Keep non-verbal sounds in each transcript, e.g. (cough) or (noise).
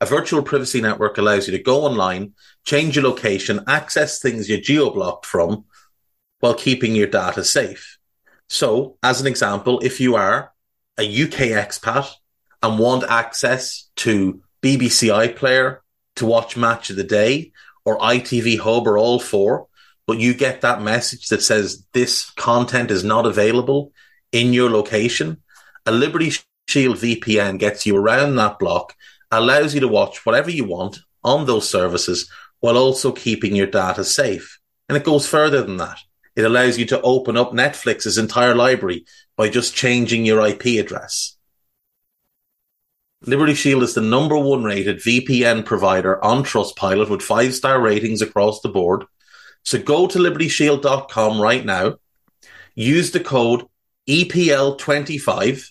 A virtual privacy network allows you to go online, change your location, access things you're geo-blocked from while keeping your data safe. So, as an example, if you are a UK expat and want access to BBC iPlayer to watch Match of the Day or ITV Hub or all four, but you get that message that says this content is not available in your location, a Liberty Shield VPN gets you around that block, allows you to watch whatever you want on those services while also keeping your data safe. And it goes further than that. It allows you to open up Netflix's entire library by just changing your IP address. Liberty Shield is the number one rated VPN provider on Trustpilot with five star ratings across the board so go to libertyshield.com right now, use the code EPL25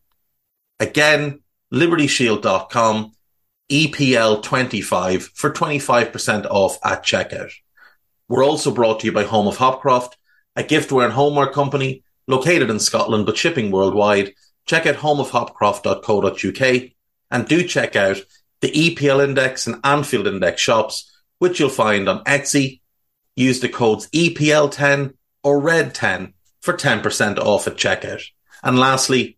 Again, libertyshield.com, EPL25 for 25% off at checkout. We're also brought to you by Home of Hopcroft, a giftware and homeware company located in Scotland but shipping worldwide. Check out homeofhopcroft.co.uk and do check out the EPL Index and Anfield Index shops, which you'll find on Etsy, use the codes EPL10 or RED10 for 10% off at checkout. And lastly,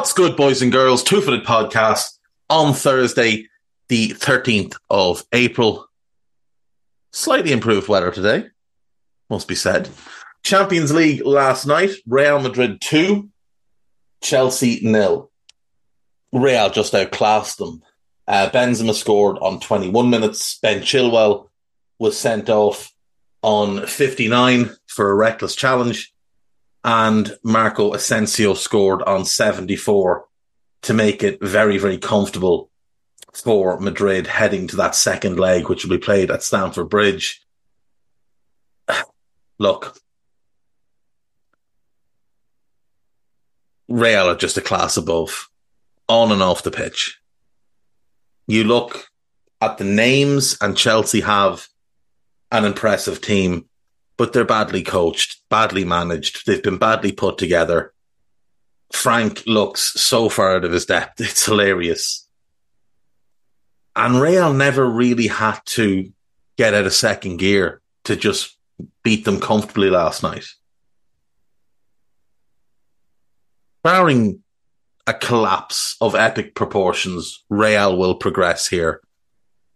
What's good, boys and girls? Two Footed Podcast on Thursday, the 13th of April. Slightly improved weather today, must be said. Champions League last night, Real Madrid 2, Chelsea nil. Real just outclassed them. Uh, Benzema scored on 21 minutes. Ben Chilwell was sent off on 59 for a reckless challenge and Marco Asensio scored on 74 to make it very, very comfortable for Madrid heading to that second leg, which will be played at Stamford Bridge. (sighs) Look, Real are just a class above, on and off the pitch. You look at the names, and Chelsea have an impressive team but they're badly coached, badly managed. They've been badly put together. Frank looks so far out of his depth. (laughs) It's hilarious. And Real never really had to get out of second gear to just beat them comfortably last night. Barring a collapse of epic proportions, Real will progress here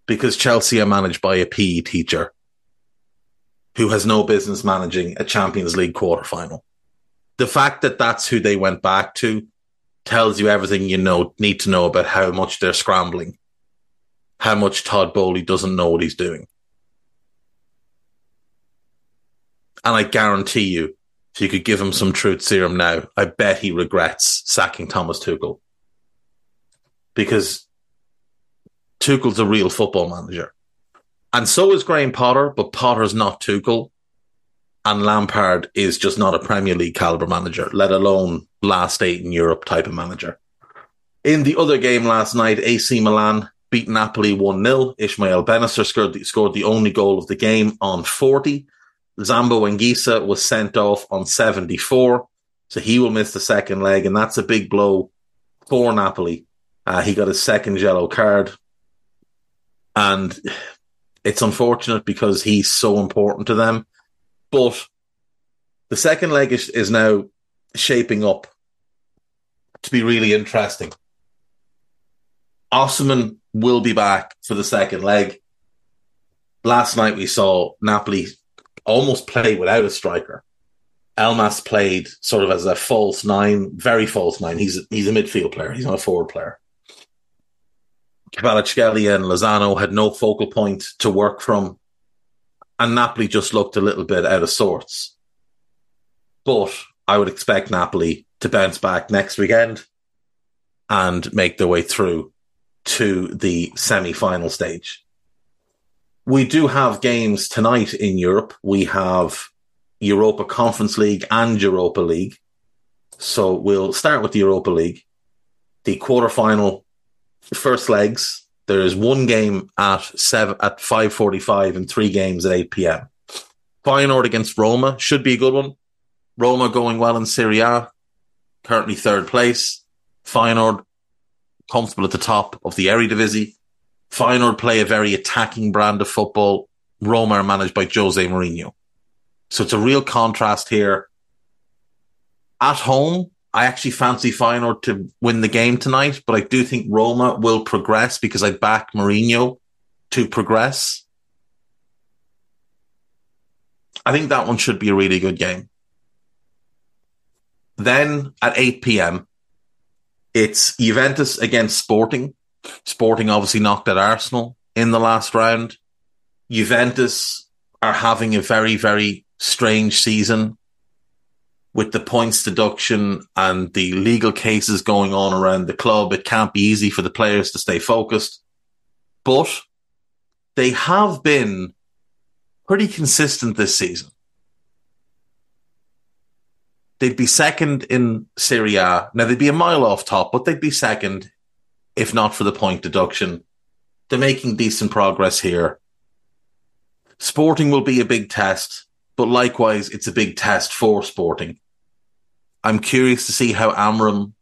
because Chelsea are managed by a PE teacher who has no business managing a Champions League quarterfinal. The fact that that's who they went back to tells you everything you know need to know about how much they're scrambling, how much Todd Boehly doesn't know what he's doing. And I guarantee you, if you could give him some truth serum now, I bet he regrets sacking Thomas Tuchel. because Tuchel's a real football manager. And so is Graham Potter, but Potter's not Tuchel. And Lampard is just not a Premier League caliber manager, let alone last eight in Europe type of manager. In the other game last night, AC Milan beat Napoli 1 0. Ismael Bennacer scored the, scored the only goal of the game on 40. Zambo Anguissa was sent off on 74. So he will miss the second leg, and that's a big blow for Napoli. Uh, he got his second yellow card. And it's unfortunate because he's so important to them. But the second leg is, is now shaping up to be really interesting. Osimhen will be back for the second leg. Last night we saw Napoli almost play without a striker. Elmas played sort of as a false nine, very false nine. He's he's a midfield player. He's not a forward player. Kvaratskhelia and Lozano had no focal point to work from, and Napoli just looked a little bit out of sorts. But I would expect Napoli to bounce back next weekend and make their way through to the semi-final stage. We do have games tonight in Europe. We have Europa Conference League and Europa League. So we'll start with the Europa League. The quarterfinal first legs. There is one game at seven at five forty five and three games at eight PM. Feyenoord against Roma should be a good one. Roma going well in Serie A, currently third place. Feyenoord comfortable at the top of the Eredivisie. Feyenoord play a very attacking brand of football. Roma are managed by Jose Mourinho. So it's a real contrast here. At home, I actually fancy Feyenoord to win the game tonight, but I do think Roma will progress because I back Mourinho to progress. I think that one should be a really good game. Then at 8 p.m., it's Juventus against Sporting. Sporting obviously knocked at Arsenal in the last round. Juventus are having a very, very strange season with the points deduction and the legal cases going on around the club. It can't be easy for the players to stay focused, but they have been pretty consistent this season. They'd be second in Serie A. Now they'd be a mile off top, but they'd be second if not for the point deduction. They're making decent progress here. Sporting will be a big test, but likewise, it's a big test for Sporting. I'm curious to see how Amorim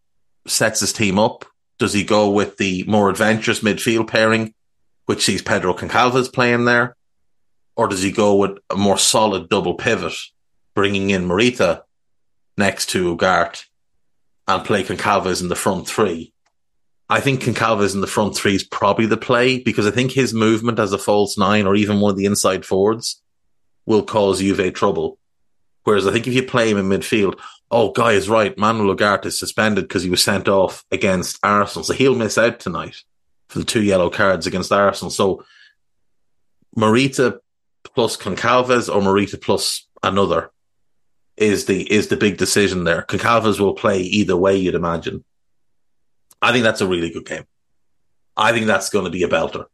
sets his team up. Does he go with the more adventurous midfield pairing, which sees Pedro Goncalves playing there? Or does he go with a more solid double pivot, bringing in Morita next to Ugarte and play Goncalves in the front three? I think Goncalves in the front three is probably the play because I think his movement as a false nine or even one of the inside forwards will cause Juve trouble. Whereas I think if you play him in midfield, oh, guy is right. Manuel Ugarte is suspended because he was sent off against Arsenal. So he'll miss out tonight for the two yellow cards against Arsenal. So Morita plus Goncalves or Morita plus another is the is the big decision there. Goncalves will play either way, you'd imagine. I think that's a really good game. I think that's going to be a belter.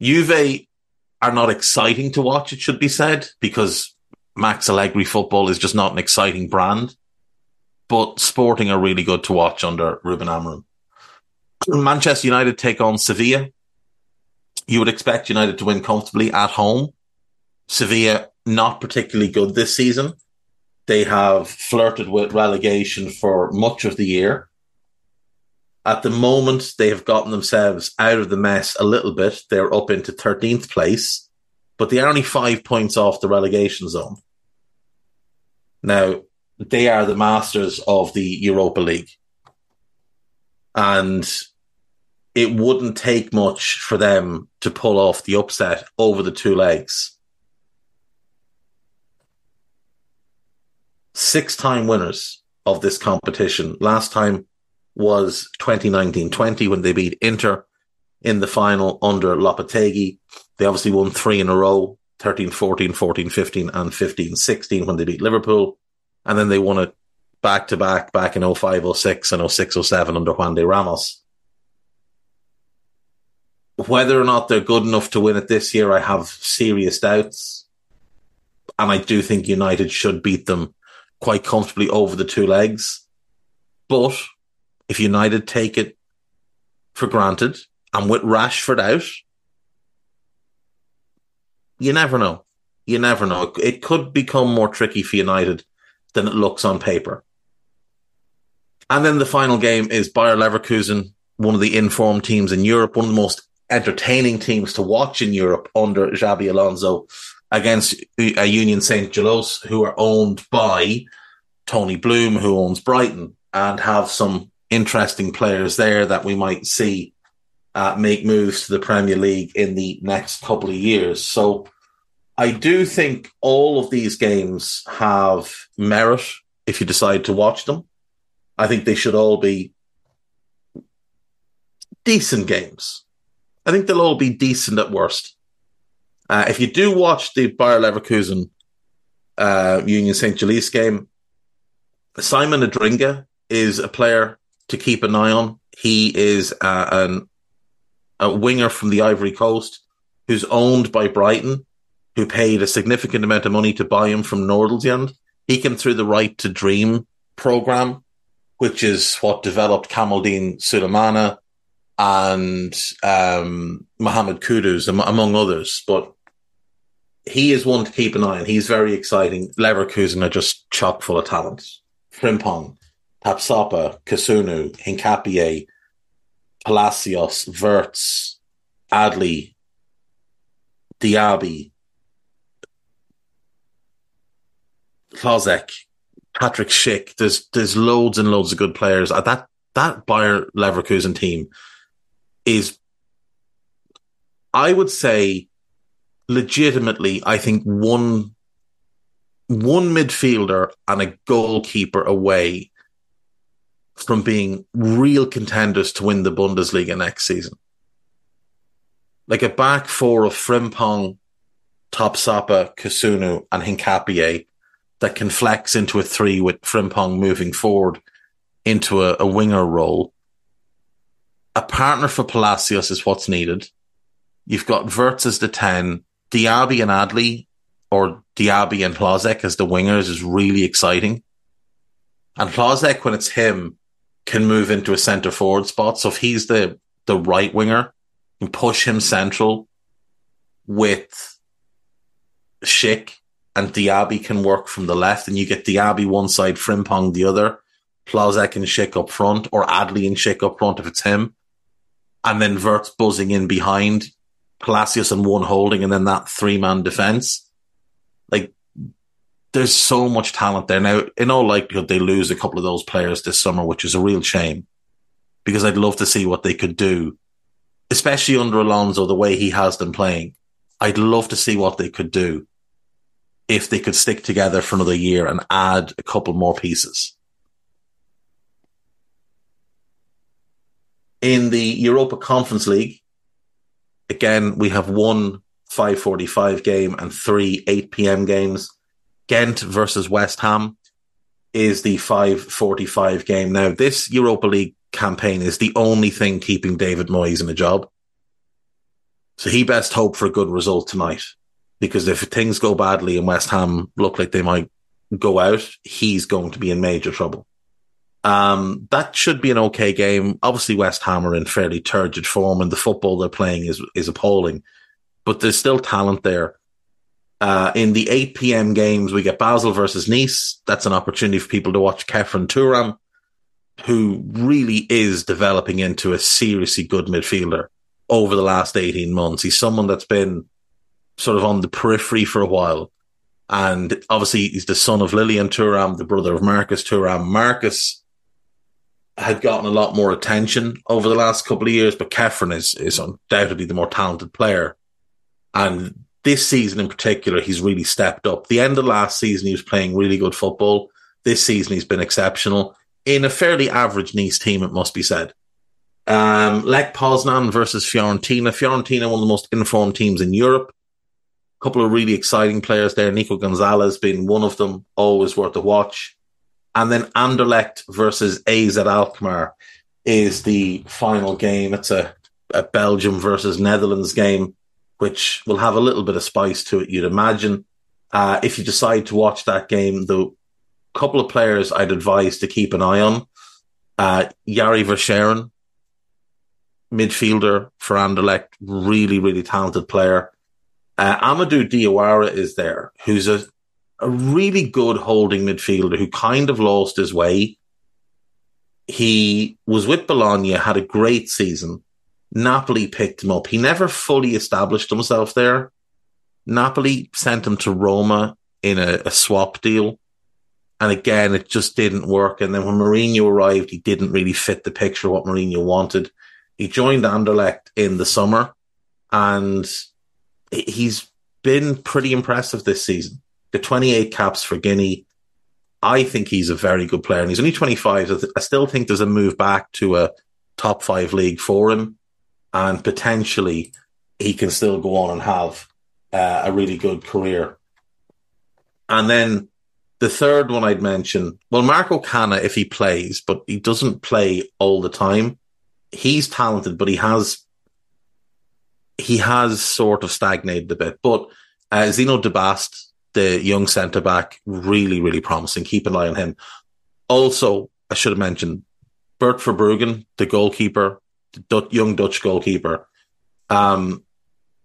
Juve are not exciting to watch, it should be said, because Max Allegri football is just not an exciting brand. But Sporting are really good to watch under Ruben Amorim. Manchester United take on Sevilla. You would expect United to win comfortably at home. Sevilla not particularly good this season. They have flirted with relegation for much of the year. At the moment, they have gotten themselves out of the mess a little bit. They're up into 13th place, but they are only five points off the relegation zone. Now, they are the masters of the Europa League. And it wouldn't take much for them to pull off the upset over the two legs. Six time winners of this competition. Last time was 2019-20 when they beat Inter in the final under Lopetegui. They obviously won three in a row, 13-14, 14-15 and 15-16 when they beat Liverpool. And then they won it back to back back in 05-06 and 06-07 under Juande Ramos. Whether or not they're good enough to win it this year, I have serious doubts. And I do think United should beat them quite comfortably over the two legs. But if United take it for granted and with Rashford out, you never know. You never know. It could become more tricky for United than it looks on paper. And then the final game is Bayer Leverkusen, one of the informed teams in Europe, one of the most entertaining teams to watch in Europe under Xabi Alonso against a Union St. Gilloise, who are owned by Tony Bloom, who owns Brighton, and have some interesting players there that we might see uh, make moves to the Premier League in the next couple of years. So I do think all of these games have merit if you decide to watch them. I think they should all be decent games. I think they'll all be decent at worst. Uh, if you do watch the Bayer Leverkusen uh, Union St. Gilles game, Simon Adingra is a player to keep an eye on. He is uh, an, a winger from the Ivory Coast who's owned by Brighton, who paid a significant amount of money to buy him from Nordsjælland. He came through the Right to Dream program, which is what developed Kamaldeen Sulemana and um, Mohamed Kudus, among others. But he is one to keep an eye on. He's very exciting. Leverkusen are just chock full of talent. Frimpong, Tapsoba, Kossounou, Hincapié, Palacios, Wirtz, Adli, Diaby, Hlozek, Patrick Schick. There's there's loads and loads of good players. Uh, that that Bayer Leverkusen team is, I would say, legitimately, I think one one midfielder and a goalkeeper away from being real contenders to win the Bundesliga next season. Like a back four of Frimpong, Tapsoba, Kossounou, and Hincapié that can flex into a three with Frimpong moving forward into a, a winger role. A partner for Palacios is what's needed. You've got Wirtz as the 10. Diaby and Adli or Diaby and Hlozek as the wingers is really exciting. And Hlozek, when it's him, can move into a centre forward spot. So if he's the, the right winger, push him central with Schick and Diaby can work from the left and you get Diaby one side, Frimpong the other, Hlozek and Schick up front or Adli and Schick up front if it's him. And then Wirtz buzzing in behind, Palacios and one holding and then that three man defense. Like there's so much talent there. Now, in all likelihood, they lose a couple of those players this summer, which is a real shame because I'd love to see what they could do, especially under Alonso, the way he has them playing. I'd love to see what they could do if they could stick together for another year and add a couple more pieces. In the Europa Conference League, again, we have one 545 game and three 8 p.m. games. Ghent versus West Ham is the 545 game. Now, this Europa League campaign is the only thing keeping David Moyes in a job. So he best hope for a good result tonight because if things go badly and West Ham look like they might go out, he's going to be in major trouble. Um, that should be an okay game. Obviously, West Ham are in fairly turgid form and the football they're playing is, is appalling, but there's still talent there. Uh, in the 8 p.m. games, we get Basel versus Nice. That's an opportunity for people to watch Khéphren Thuram, who really is developing into a seriously good midfielder over the last 18 months. He's someone that's been sort of on the periphery for a while. And obviously, he's the son of Lilian Thuram, the brother of Marcus Thuram. Marcus had gotten a lot more attention over the last couple of years, but Khéphren is, is undoubtedly the more talented player. And this season in particular, he's really stepped up. The end of last season, he was playing really good football. This season, he's been exceptional in a fairly average Nice team, it must be said. Um, Lech Poznan versus Fiorentina. Fiorentina, one of the most informed teams in Europe. A couple of really exciting players there. Nico Gonzalez being one of them, always worth a watch. And then Anderlecht versus AZ Alkmaar is the final game. It's a a Belgium versus Netherlands game, which will have a little bit of spice to it, you'd imagine. Uh, if you decide to watch that game, the couple of players I'd advise to keep an eye on, uh, Jari Verschaeren, midfielder for Anderlecht, really, really talented player. Uh, Amadou Diawara is there, who's a, a really good holding midfielder who kind of lost his way. He was with Bologna, had a great season. Napoli picked him up. He never fully established himself there. Napoli sent him to Roma in a, a swap deal. And again, it just didn't work. And then when Mourinho arrived, he didn't really fit the picture what Mourinho wanted. He joined Anderlecht in the summer and he's been pretty impressive this season. The 28 caps for Guinea. I think he's a very good player and he's only 25. I still think there's a move back to a top five league for him and potentially he can still go on and have uh, a really good career. And then the third one I'd mention, well, Marco Kana, if he plays, but he doesn't play all the time, he's talented, but he has he has sort of stagnated a bit. But uh, Zeno Debast, the young centre back, really, really promising. Keep an eye on him. Also, I should have mentioned Bart Verbruggen, the goalkeeper, young Dutch goalkeeper. Um,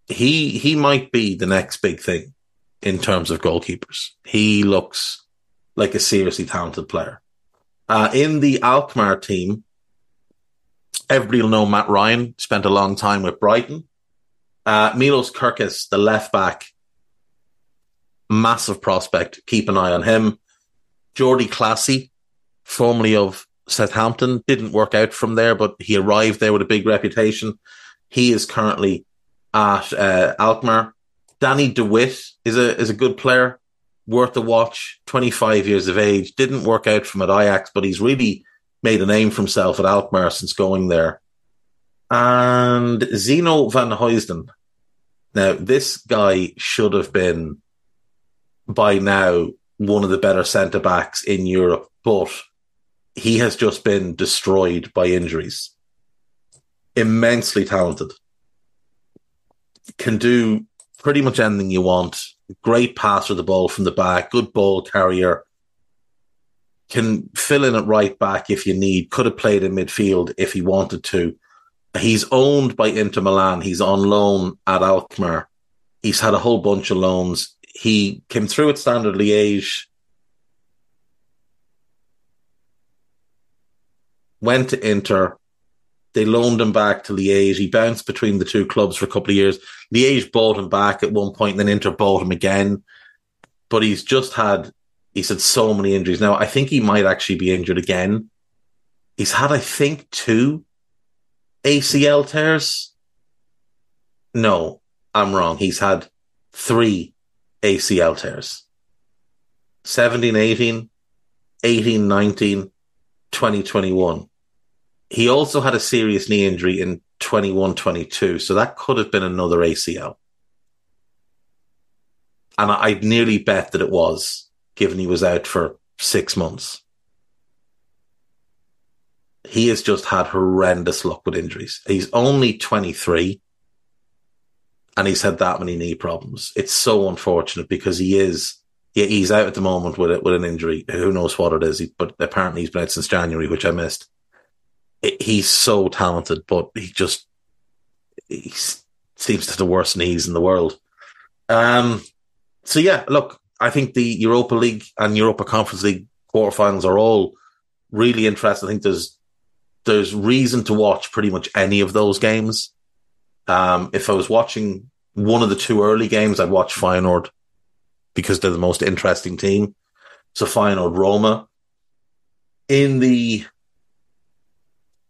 he he might be the next big thing in terms of goalkeepers. He looks like a seriously talented player. Uh, in the Alkmaar team, everybody will know Matt Ryan spent a long time with Brighton. Uh, Milos Kerkez, the left back, massive prospect. Keep an eye on him. Jordy Clasie, formerly of Southampton, didn't work out from there, but he arrived there with a big reputation. He is currently at uh, Alkmaar. Danny De Wit is a is a good player, worth a watch. Twenty five years of age, didn't work out from at Ajax, but he's really made a name for himself at Alkmaar since going there. And Zinho Vanheusden. Now, this guy should have been by now one of the better centre backs in Europe, but he has just been destroyed by injuries. Immensely talented can do pretty much anything you want. Great passer of the ball from the back, good ball carrier. Can fill in at right back if you need. Could have played in midfield if he wanted to. He's owned by Inter Milan. He's on loan at Alkmaar. He's had a whole bunch of loans. He came through at Standard Liège. Went to Inter, they loaned him back to Liège. He bounced between the two clubs for a couple of years. Liège bought him back at one point, then Inter bought him again. But he's just had, he's had so many injuries. Now, I think he might actually be injured again. He's had, I think, two ACL tears. No, I'm wrong. He's had three ACL tears 17, 18, 18, 19, 2021. He also had a serious knee injury in 21 22, so that could have been another ACL. And I'd nearly bet that it was, given he was out for six months. He has just had horrendous luck with injuries. He's only 23 and he's had that many knee problems. It's so unfortunate because he is, yeah, he's out at the moment with it, with an injury. Who knows what it is? But apparently he's been out since January, which I missed he's so talented, but he just he seems to have the worst knees in the world. Um, so yeah, look, I think the Europa League and Europa Conference League quarterfinals are all really interesting. I think there's there's reason to watch pretty much any of those games. Um, if I was watching one of the two early games, I'd watch Feyenoord because they're the most interesting team. So Feyenoord Roma. In the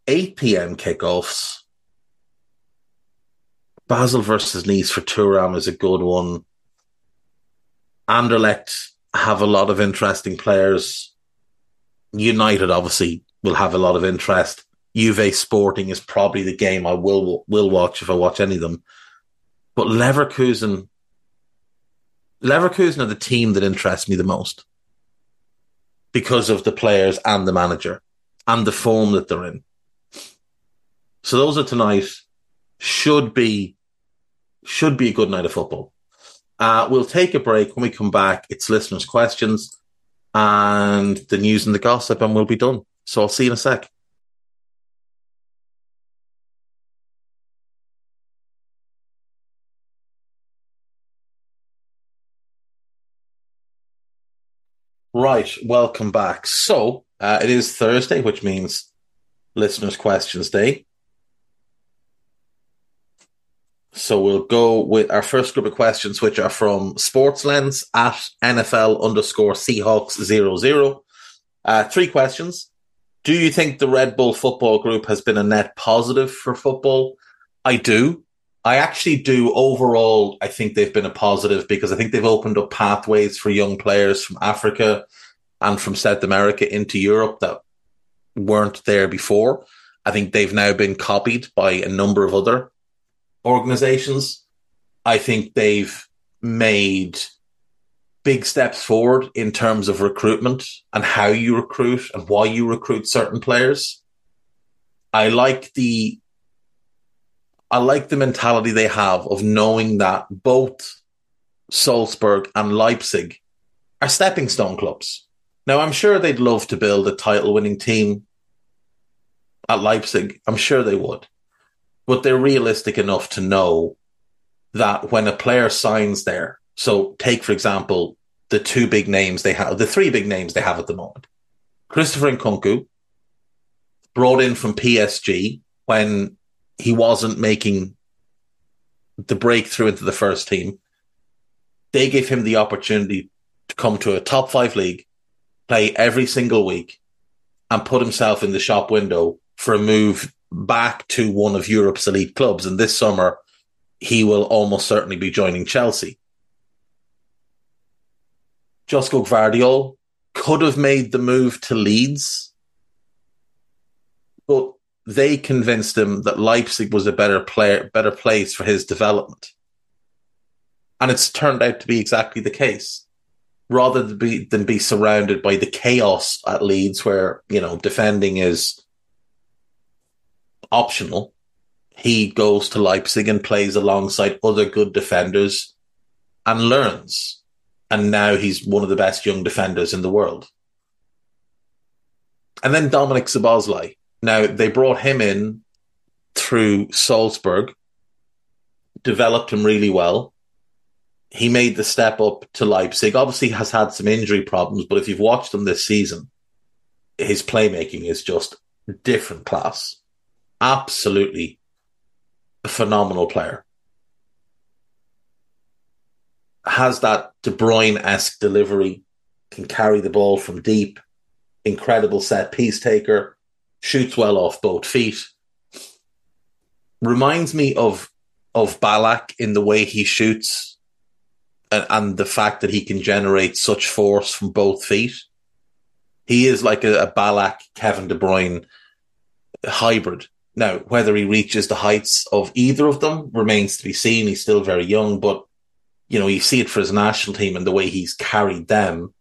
8 p.m. kickoffs. Basel versus Nice for Thuram is a good one. Anderlecht have a lot of interesting players. United obviously will have a lot of interest. Juve Sporting is probably the game I will will watch if I watch any of them. But Leverkusen, Leverkusen are the team that interests me the most because of the players and the manager and the form that they're in. So those are tonight. should be should be a good night of football. Uh, we'll take a break. When we come back, it's listeners' questions and the news and the gossip, and we'll be done. So I'll see you in a sec. Right, welcome back. So uh, it is Thursday, which means listeners' questions day. So we'll go with our first group of questions, which are from Sports Lens at NFL underscore Seahawks zero zero. Uh, three questions. Do you think the Red Bull Football Group has been a net positive for football? I do. I actually do. Overall, I think they've been a positive because I think they've opened up pathways for young players from Africa and from South America into Europe that weren't there before. I think they've now been copied by a number of other organizations. I think they've made big steps forward in terms of recruitment and how you recruit and why you recruit certain players. I like the I like the mentality they have of knowing that both Salzburg and Leipzig are stepping stone clubs. Now I'm sure they'd love to build a title winning team at Leipzig. I'm sure they would but they're realistic enough to know that when a player signs there, so take, for example, the two big names they have, the three big names they have at the moment. Christopher Nkunku, brought in from PSG when he wasn't making the breakthrough into the first team. They gave him the opportunity to come to a top five league, play every single week, and put himself in the shop window for a move back to one of Europe's elite clubs. And this summer, he will almost certainly be joining Chelsea. Josko Gvardiol could have made the move to Leeds, but they convinced him that Leipzig was a better player, better place for his development. And it's turned out to be exactly the case. Rather than be, than be surrounded by the chaos at Leeds, where, you know, defending is optional. He goes to Leipzig and plays alongside other good defenders and learns. And now he's one of the best young defenders in the world. And then Dominik Szoboszlai. Now, they brought him in through Salzburg, developed him really well. He made the step up to Leipzig. Obviously, has had some injury problems, but if you've watched him this season, his playmaking is just different class absolutely a phenomenal player. Has that De Bruyne esque delivery, can carry the ball from deep, incredible set piece taker, shoots well off both feet. Reminds me of of Ballack in the way he shoots and, and, the fact that he can generate such force from both feet. He is like a, a Ballack Kevin De Bruyne hybrid. Now, whether he reaches the heights of either of them remains to be seen. He's still very young, but you know, you see it for his national team and the way he's carried them.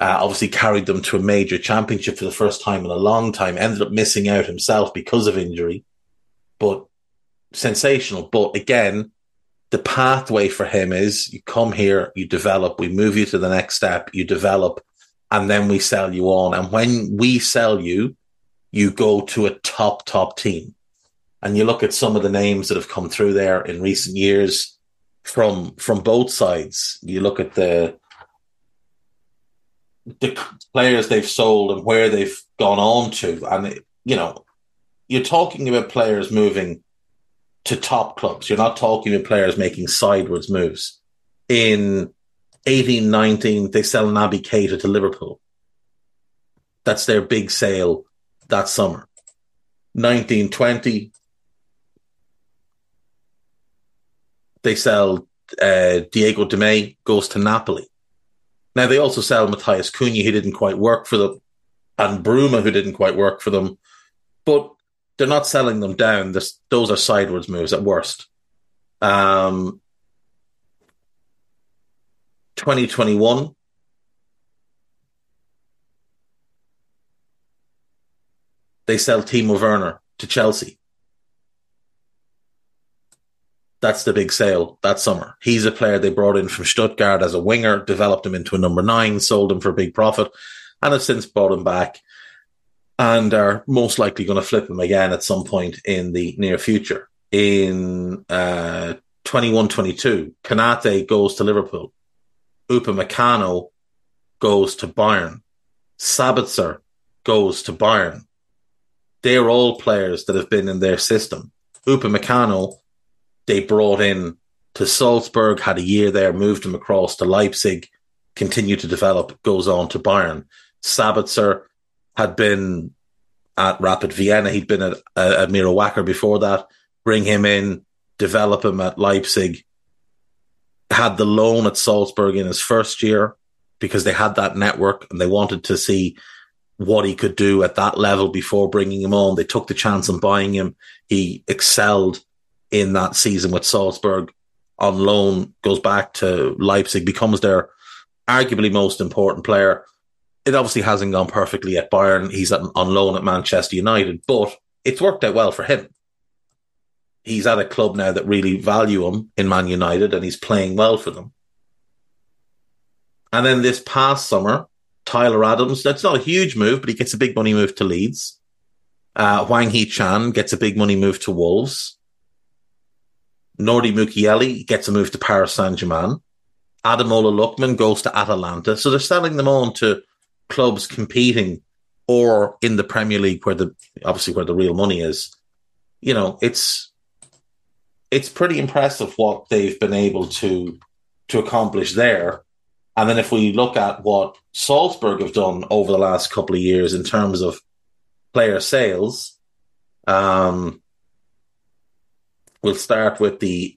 Uh, obviously carried them to a major championship for the first time in a long time, ended up missing out himself because of injury, but sensational. But again, the pathway for him is you come here, you develop, we move you to the next step, you develop, and then we sell you on. And when we sell you, you go to a top, top team. And you look at some of the names that have come through there in recent years from from both sides. You look at the the players they've sold and where they've gone on to, and it, you know, you're talking about players moving to top clubs. You're not talking about players making sideways moves. In 18, 19, they sell Naby Keita to Liverpool. That's their big sale that summer. 1920, they sell uh, Diego Demme goes to Napoli. Now they also sell Matheus Cunha, who didn't quite work for them, and Bruma, who didn't quite work for them. But they're not selling them down. This, those are sideways moves at worst. Um, 2021, they sell Timo Werner to Chelsea. That's the big sale that summer. He's a player they brought in from Stuttgart as a winger, developed him into a number nine, sold him for a big profit, and have since brought him back and are most likely going to flip him again at some point in the near future. In uh, 21 22, Konate goes to Liverpool. Upamecano goes to Bayern. Sabitzer goes to Bayern. They're all players that have been in their system. Upamecano, they brought in to Salzburg, had a year there, moved him across to Leipzig, continued to develop, goes on to Bayern. Sabitzer had been at Rapid Vienna. He'd been at, uh, at Miro Wacker before that. Bring him in, develop him at Leipzig. Had the loan at Salzburg in his first year because they had that network and they wanted to see what he could do at that level before bringing him on. They took the chance on buying him. He excelled in that season with Salzburg on loan, goes back to Leipzig, becomes their arguably most important player. It obviously hasn't gone perfectly at Bayern. He's on loan at Manchester United, but it's worked out well for him. He's at a club now that really value him in Man United and he's playing well for them. And then this past summer, Tyler Adams, that's not a huge move, but he gets a big money move to Leeds. Uh, Hwang Hee-chan gets a big money move to Wolves. Nordi Mukiele gets a move to Paris Saint-Germain. Ademola Lookman goes to Atalanta. So they're selling them on to clubs competing or in the Premier League where the obviously where the real money is. You know, it's it's pretty impressive what they've been able to to accomplish there. And then if we look at what Salzburg have done over the last couple of years in terms of player sales, um, we'll start with the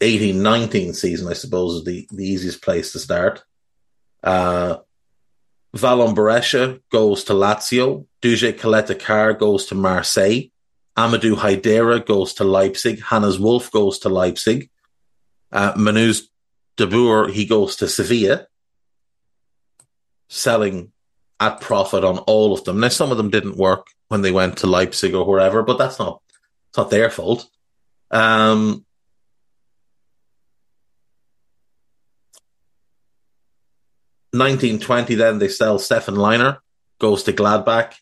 18-19 season, I suppose, is the, the easiest place to start. Uh, Valon Berisha goes to Lazio. Duje Caleta-Car goes to Marseille. Amadou Haidara goes to Leipzig. Hannes Wolf goes to Leipzig. Uh, Manus De Boer, he goes to Sevilla selling at profit on all of them. Now, some of them didn't work when they went to Leipzig or wherever, but that's not it's not their fault. Um, Nineteen twenty, then they sell Stefan Lainer, goes to Gladbach,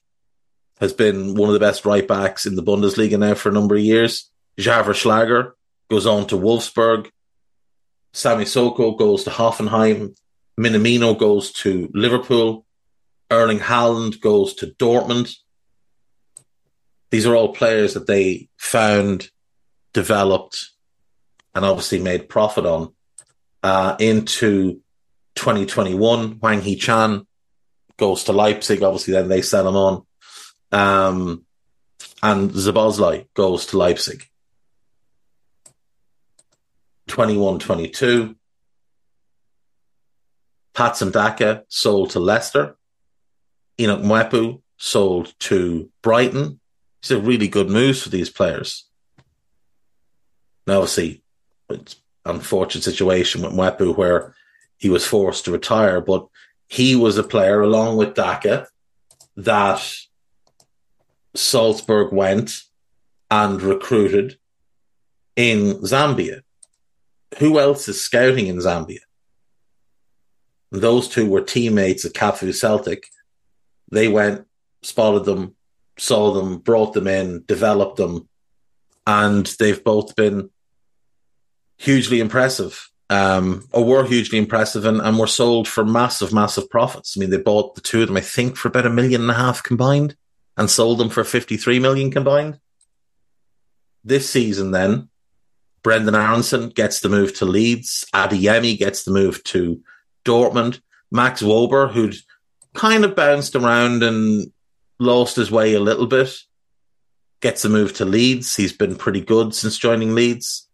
has been one of the best right backs in the Bundesliga now for a number of years. Xaver Schlager goes on to Wolfsburg. Samassekou goes to Hoffenheim. Minamino goes to Liverpool. Erling Haaland goes to Dortmund. These are all players that they found, developed, and obviously made profit on. Uh, into 2021, Hwang Hee-chan goes to Leipzig. Obviously, then they sell him on. Um, and Szoboszlai goes to Leipzig. 21 22. Patson Daka sold to Leicester. Enoch Mwepu sold to Brighton. These are really good moves for these players. Now, obviously, it's an unfortunate situation with Mwepu where he was forced to retire, but he was a player along with Daka that Salzburg went and recruited in Zambia. Who else is scouting in Zambia? Those two were teammates at Kafue Celtic. They went, spotted them, saw them, brought them in, developed them, and they've both been hugely impressive. Um, or were hugely impressive and, and were sold for massive, massive profits. I mean, they bought the two of them, I think, for about a million and a half combined and sold them for 53 million combined. This season, then, Brendan Aaronson gets the move to Leeds. Adeyemi gets the move to Dortmund. Max Wober, who'd kind of bounced around and lost his way a little bit, gets a move to Leeds. He's been pretty good since joining Leeds.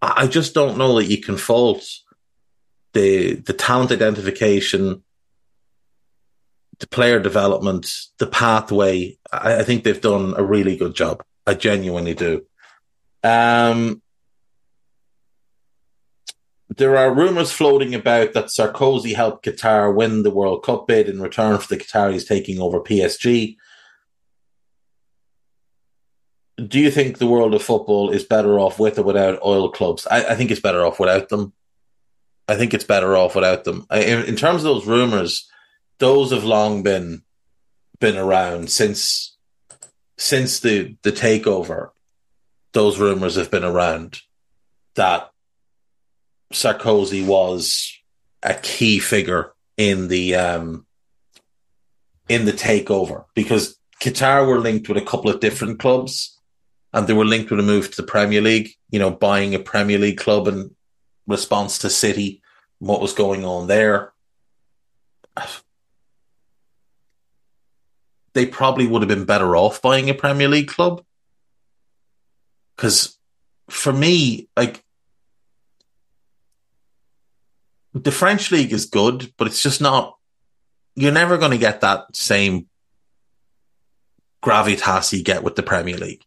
I just don't know that you can fault the the talent identification, the player development, the pathway. I, I think they've done a really good job. I genuinely do. Um, there are rumors floating about that Sarkozy helped Qatar win the World Cup bid in return for the Qataris taking over PSG. do you think the world of football is better off with or without oil clubs? I, I think it's better off without them. I think it's better off without them. I, in, in terms of those rumors, those have long been been around since since the the takeover. Those rumors have been around that Sarkozy was a key figure in the um, in the takeover because Qatar were linked with a couple of different clubs and they were linked with a move to the Premier League, you know, buying a Premier League club in response to City, what was going on there. They probably would have been better off buying a Premier League club. Because for me, like, the French league is good, but it's just not, you're never going to get that same gravitas you get with the Premier League.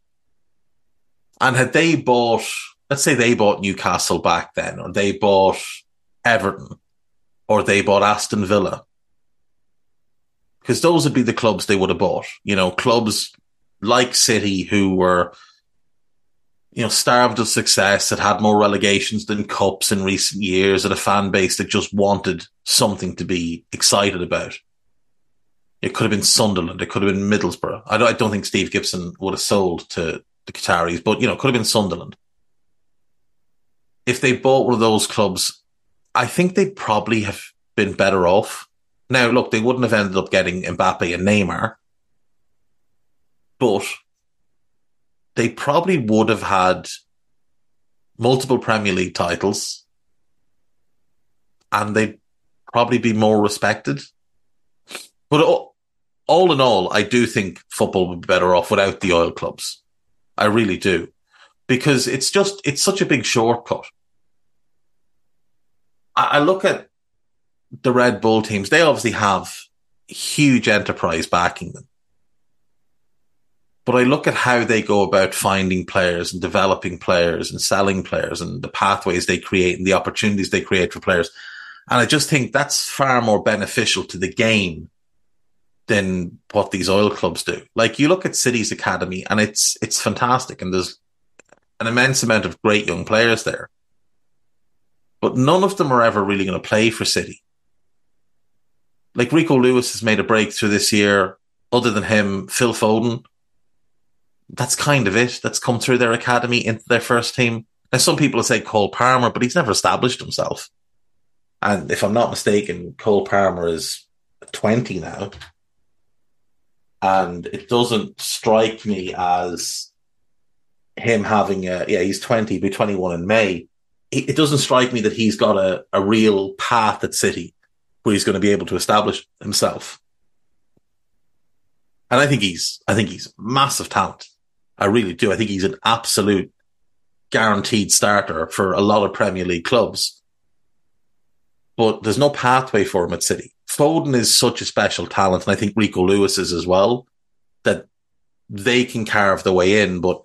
And had they bought, let's say they bought Newcastle back then, or they bought Everton, or they bought Aston Villa, because those would be the clubs they would have bought. You know, clubs like City who were, you know, starved of success, that had more relegations than cups in recent years, and a fan base that just wanted something to be excited about. It could have been Sunderland. It could have been Middlesbrough. I don't, I don't think Steve Gibson would have sold to the Qataris, but you know, it could have been Sunderland. If they bought one of those clubs, I think they'd probably have been better off. Now, look, they wouldn't have ended up getting Mbappe and Neymar, but they probably would have had multiple Premier League titles and they'd probably be more respected. But all in all, I do think football would be better off without the oil clubs. I really do. Because it's just, it's such a big shortcut. I, I look at the Red Bull teams, they obviously have huge enterprise backing them. But I look at how they go about finding players and developing players and selling players and the pathways they create and the opportunities they create for players. And I just think that's far more beneficial to the game than what these oil clubs do. Like you look at City's academy and it's it's fantastic and there's an immense amount of great young players there. But none of them are ever really going to play for City. Like Rico Lewis has made a breakthrough this year. Other than him, Phil Foden. That's kind of it. That's come through their academy into their first team. Now, some people say Cole Palmer, but he's never established himself. And if I'm not mistaken, Cole Palmer is 20 now and it doesn't strike me as him having a yeah he's 20 be 21 in may it doesn't strike me that he's got a, a real path at city where he's going to be able to establish himself and i think he's i think he's massive talent i really do. I think he's an absolute guaranteed starter for a lot of premier league clubs. But there's no pathway for him at city. Foden is such a special talent, and I think Rico Lewis is as well, that they can carve the way in. But,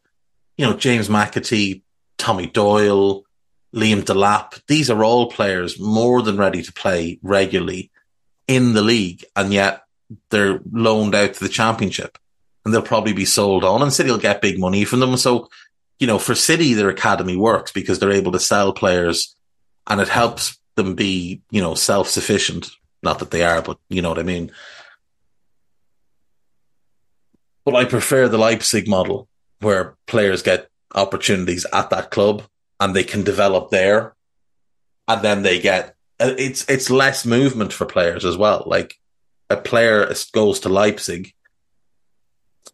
you know, James McAtee, Tommy Doyle, Liam Delap, these are all players more than ready to play regularly in the league, and yet they're loaned out to the championship and they'll probably be sold on and City will get big money from them. So, you know, for City, their academy works because they're able to sell players and it helps them be, you know, self sufficient not that they are, but you know what I mean. But I prefer the Leipzig model where players get opportunities at that club and they can develop there. And then they get, it's, it's less movement for players as well. Like a player goes to Leipzig,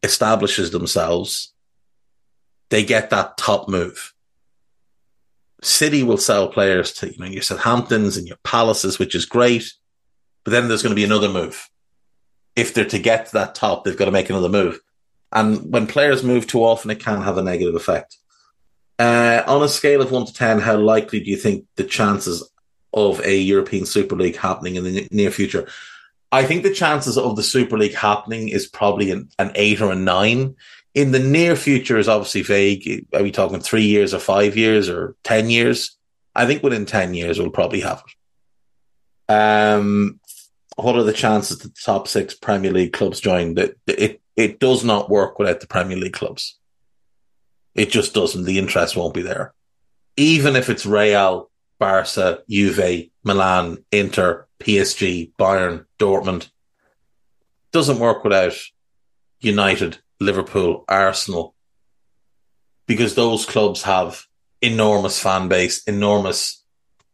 establishes themselves, they get that top move. City will sell players to, you know, your Southamptons and your Palaces, which is great. But then there's going to be another move. If they're to get to that top, they've got to make another move. And when players move too often, it can have a negative effect. Uh, on a scale of one to 10, how likely do you think the chances of a European Super League happening in the near future? I think the chances of the Super League happening is probably an, an eight or a nine. In the near future is obviously vague. Are we talking three years or five years or 10 years? I think within 10 years we'll probably have it. Um, what are the chances that the top six Premier League clubs join? That it it does not work without the Premier League clubs. It just doesn't. The interest won't be there. Even if it's Real, Barca, Juve, Milan, Inter, PSG, Bayern, Dortmund, doesn't work without United, Liverpool, Arsenal, because those clubs have enormous fan base, enormous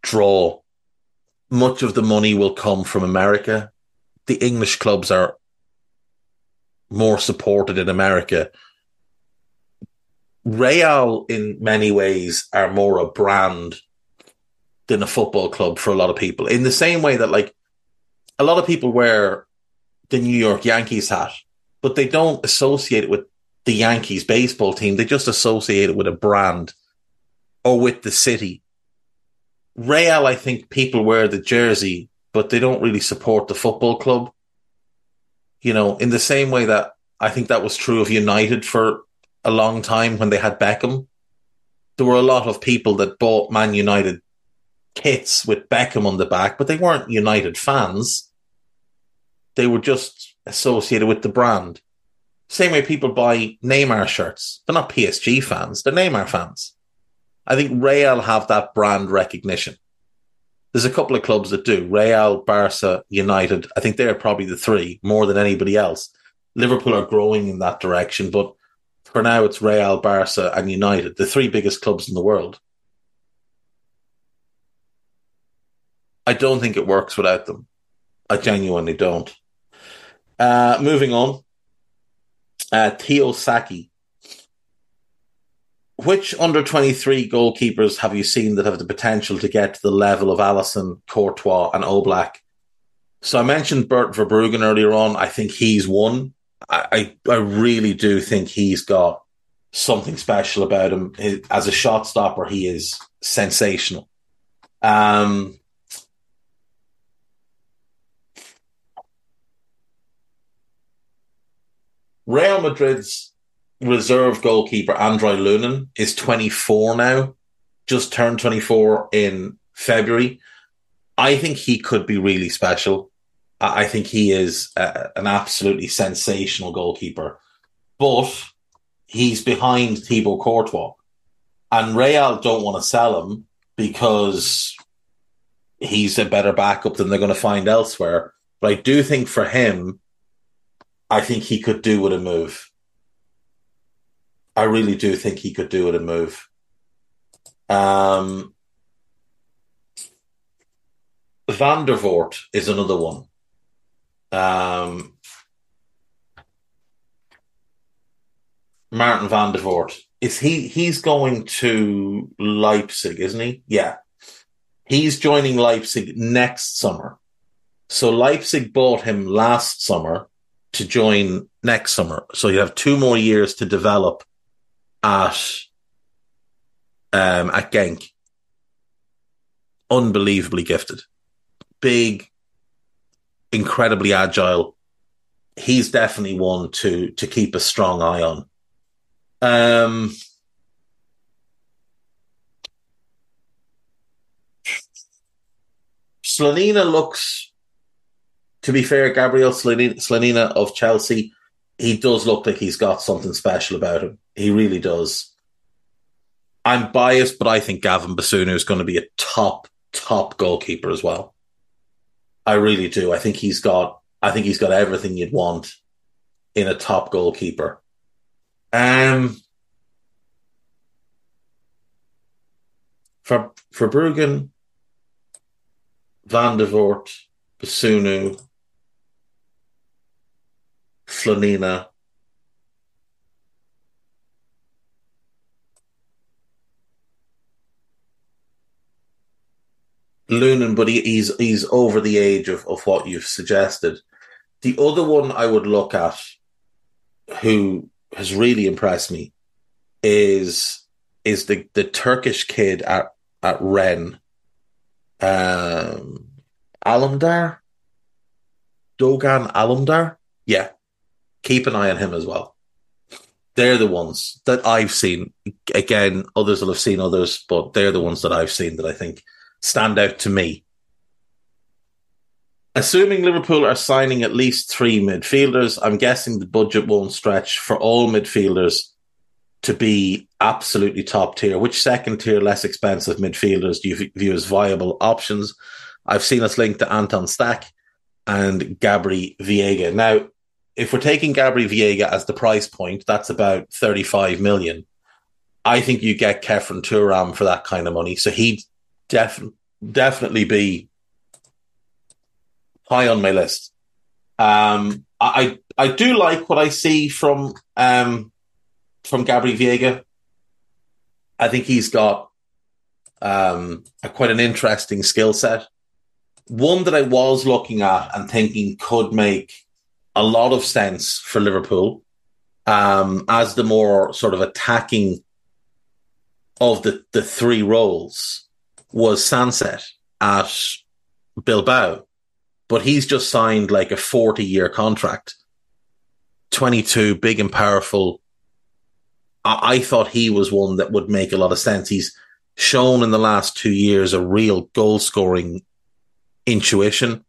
draw. Much of the money will come from America. The English clubs are more supported in America. Real, in many ways, are more a brand than a football club for a lot of people. In the same way that, like, a lot of people wear the New York Yankees hat, but they don't associate it with the Yankees baseball team. They just associate it with a brand or with the city. Real, I think people wear the jersey, but they don't really support the football club. You know, in the same way that I think that was true of United for a long time when they had Beckham. There were a lot of people that bought Man United kits with Beckham on the back, but they weren't United fans. They were just associated with the brand. Same way people buy Neymar shirts. They're not PSG fans, they're Neymar fans. I think Real have that brand recognition. There's a couple of clubs that do. Real, Barca, United. I think they're probably the three more than anybody else. Liverpool are growing in that direction, but for now it's Real, Barca, and United, the three biggest clubs in the world. I don't think it works without them. I genuinely don't. Uh, moving on. Uh, Theo Saki. Which under 23 goalkeepers have you seen that have the potential to get to the level of Alisson, Courtois, and Oblak? So I mentioned Bart Verbruggen earlier on. I think he's one. I, I, I really do think he's got something special about him. As a shot stopper, he is sensational. Um, Real Madrid's reserve goalkeeper, Andre Lunin, is 24 now, just turned 24 in February. I think he could be really special. I think he is a, an absolutely sensational goalkeeper, but he's behind Thibaut Courtois. And Real don't want to sell him because he's a better backup than they're going to find elsewhere. But I do think for him, I think he could do with a move. I really do think he could do with a move. Um, Vandevoordt is another one. Um, Martin Vandevoordt. Is he? He's going to Leipzig, isn't he? Yeah, he's joining Leipzig next summer. So Leipzig bought him last summer to join next summer. So you have two more years to develop at um, at Genk. Unbelievably gifted, big, incredibly agile. He's definitely one to to keep a strong eye on. Um, Slonina looks to be fair, Gabriel Slonina of Chelsea, he does look like he's got something special about him. He really does. I'm biased, but I think Gavin Bazunu is going to be a top, top goalkeeper as well. I really do. I think he's got, I think he's got everything you'd want in a top goalkeeper. Um, for for Bruggen, Vandevoordt, Bazunu, Slonina. Lunin, but he, he's he's over the age of, of what you've suggested. The other one I would look at, who has really impressed me, is is the, the Turkish kid at at Rennes, um, Alemdar, Dogan Alemdar. Yeah, keep an eye on him as well. They're the ones that I've seen. Again, others will have seen others, but they're the ones that I've seen that I think stand out to me. Assuming Liverpool are signing at least three midfielders, I'm guessing the budget won't stretch for all midfielders to be absolutely top tier. Which second tier, less expensive midfielders do you view as viable options? I've seen us linked to Anton Stach and Gabri Veiga. Now, if we're taking Gabri Veiga as the price point, that's about 35 million. I think you get Khéphren Thuram for that kind of money. So he'd def- definitely be high on my list. Um, I I do like what I see from um, from Gabri Veiga. I think he's got um, a, quite an interesting skill set. One that I was looking at and thinking could make a lot of sense for Liverpool um, as the more sort of attacking of the, the three roles was Sancet at Bilbao, but he's just signed like a 40 year contract. 22, big and powerful. I, I thought he was one that would make a lot of sense. He's shown in the last two years a real goal scoring intuition.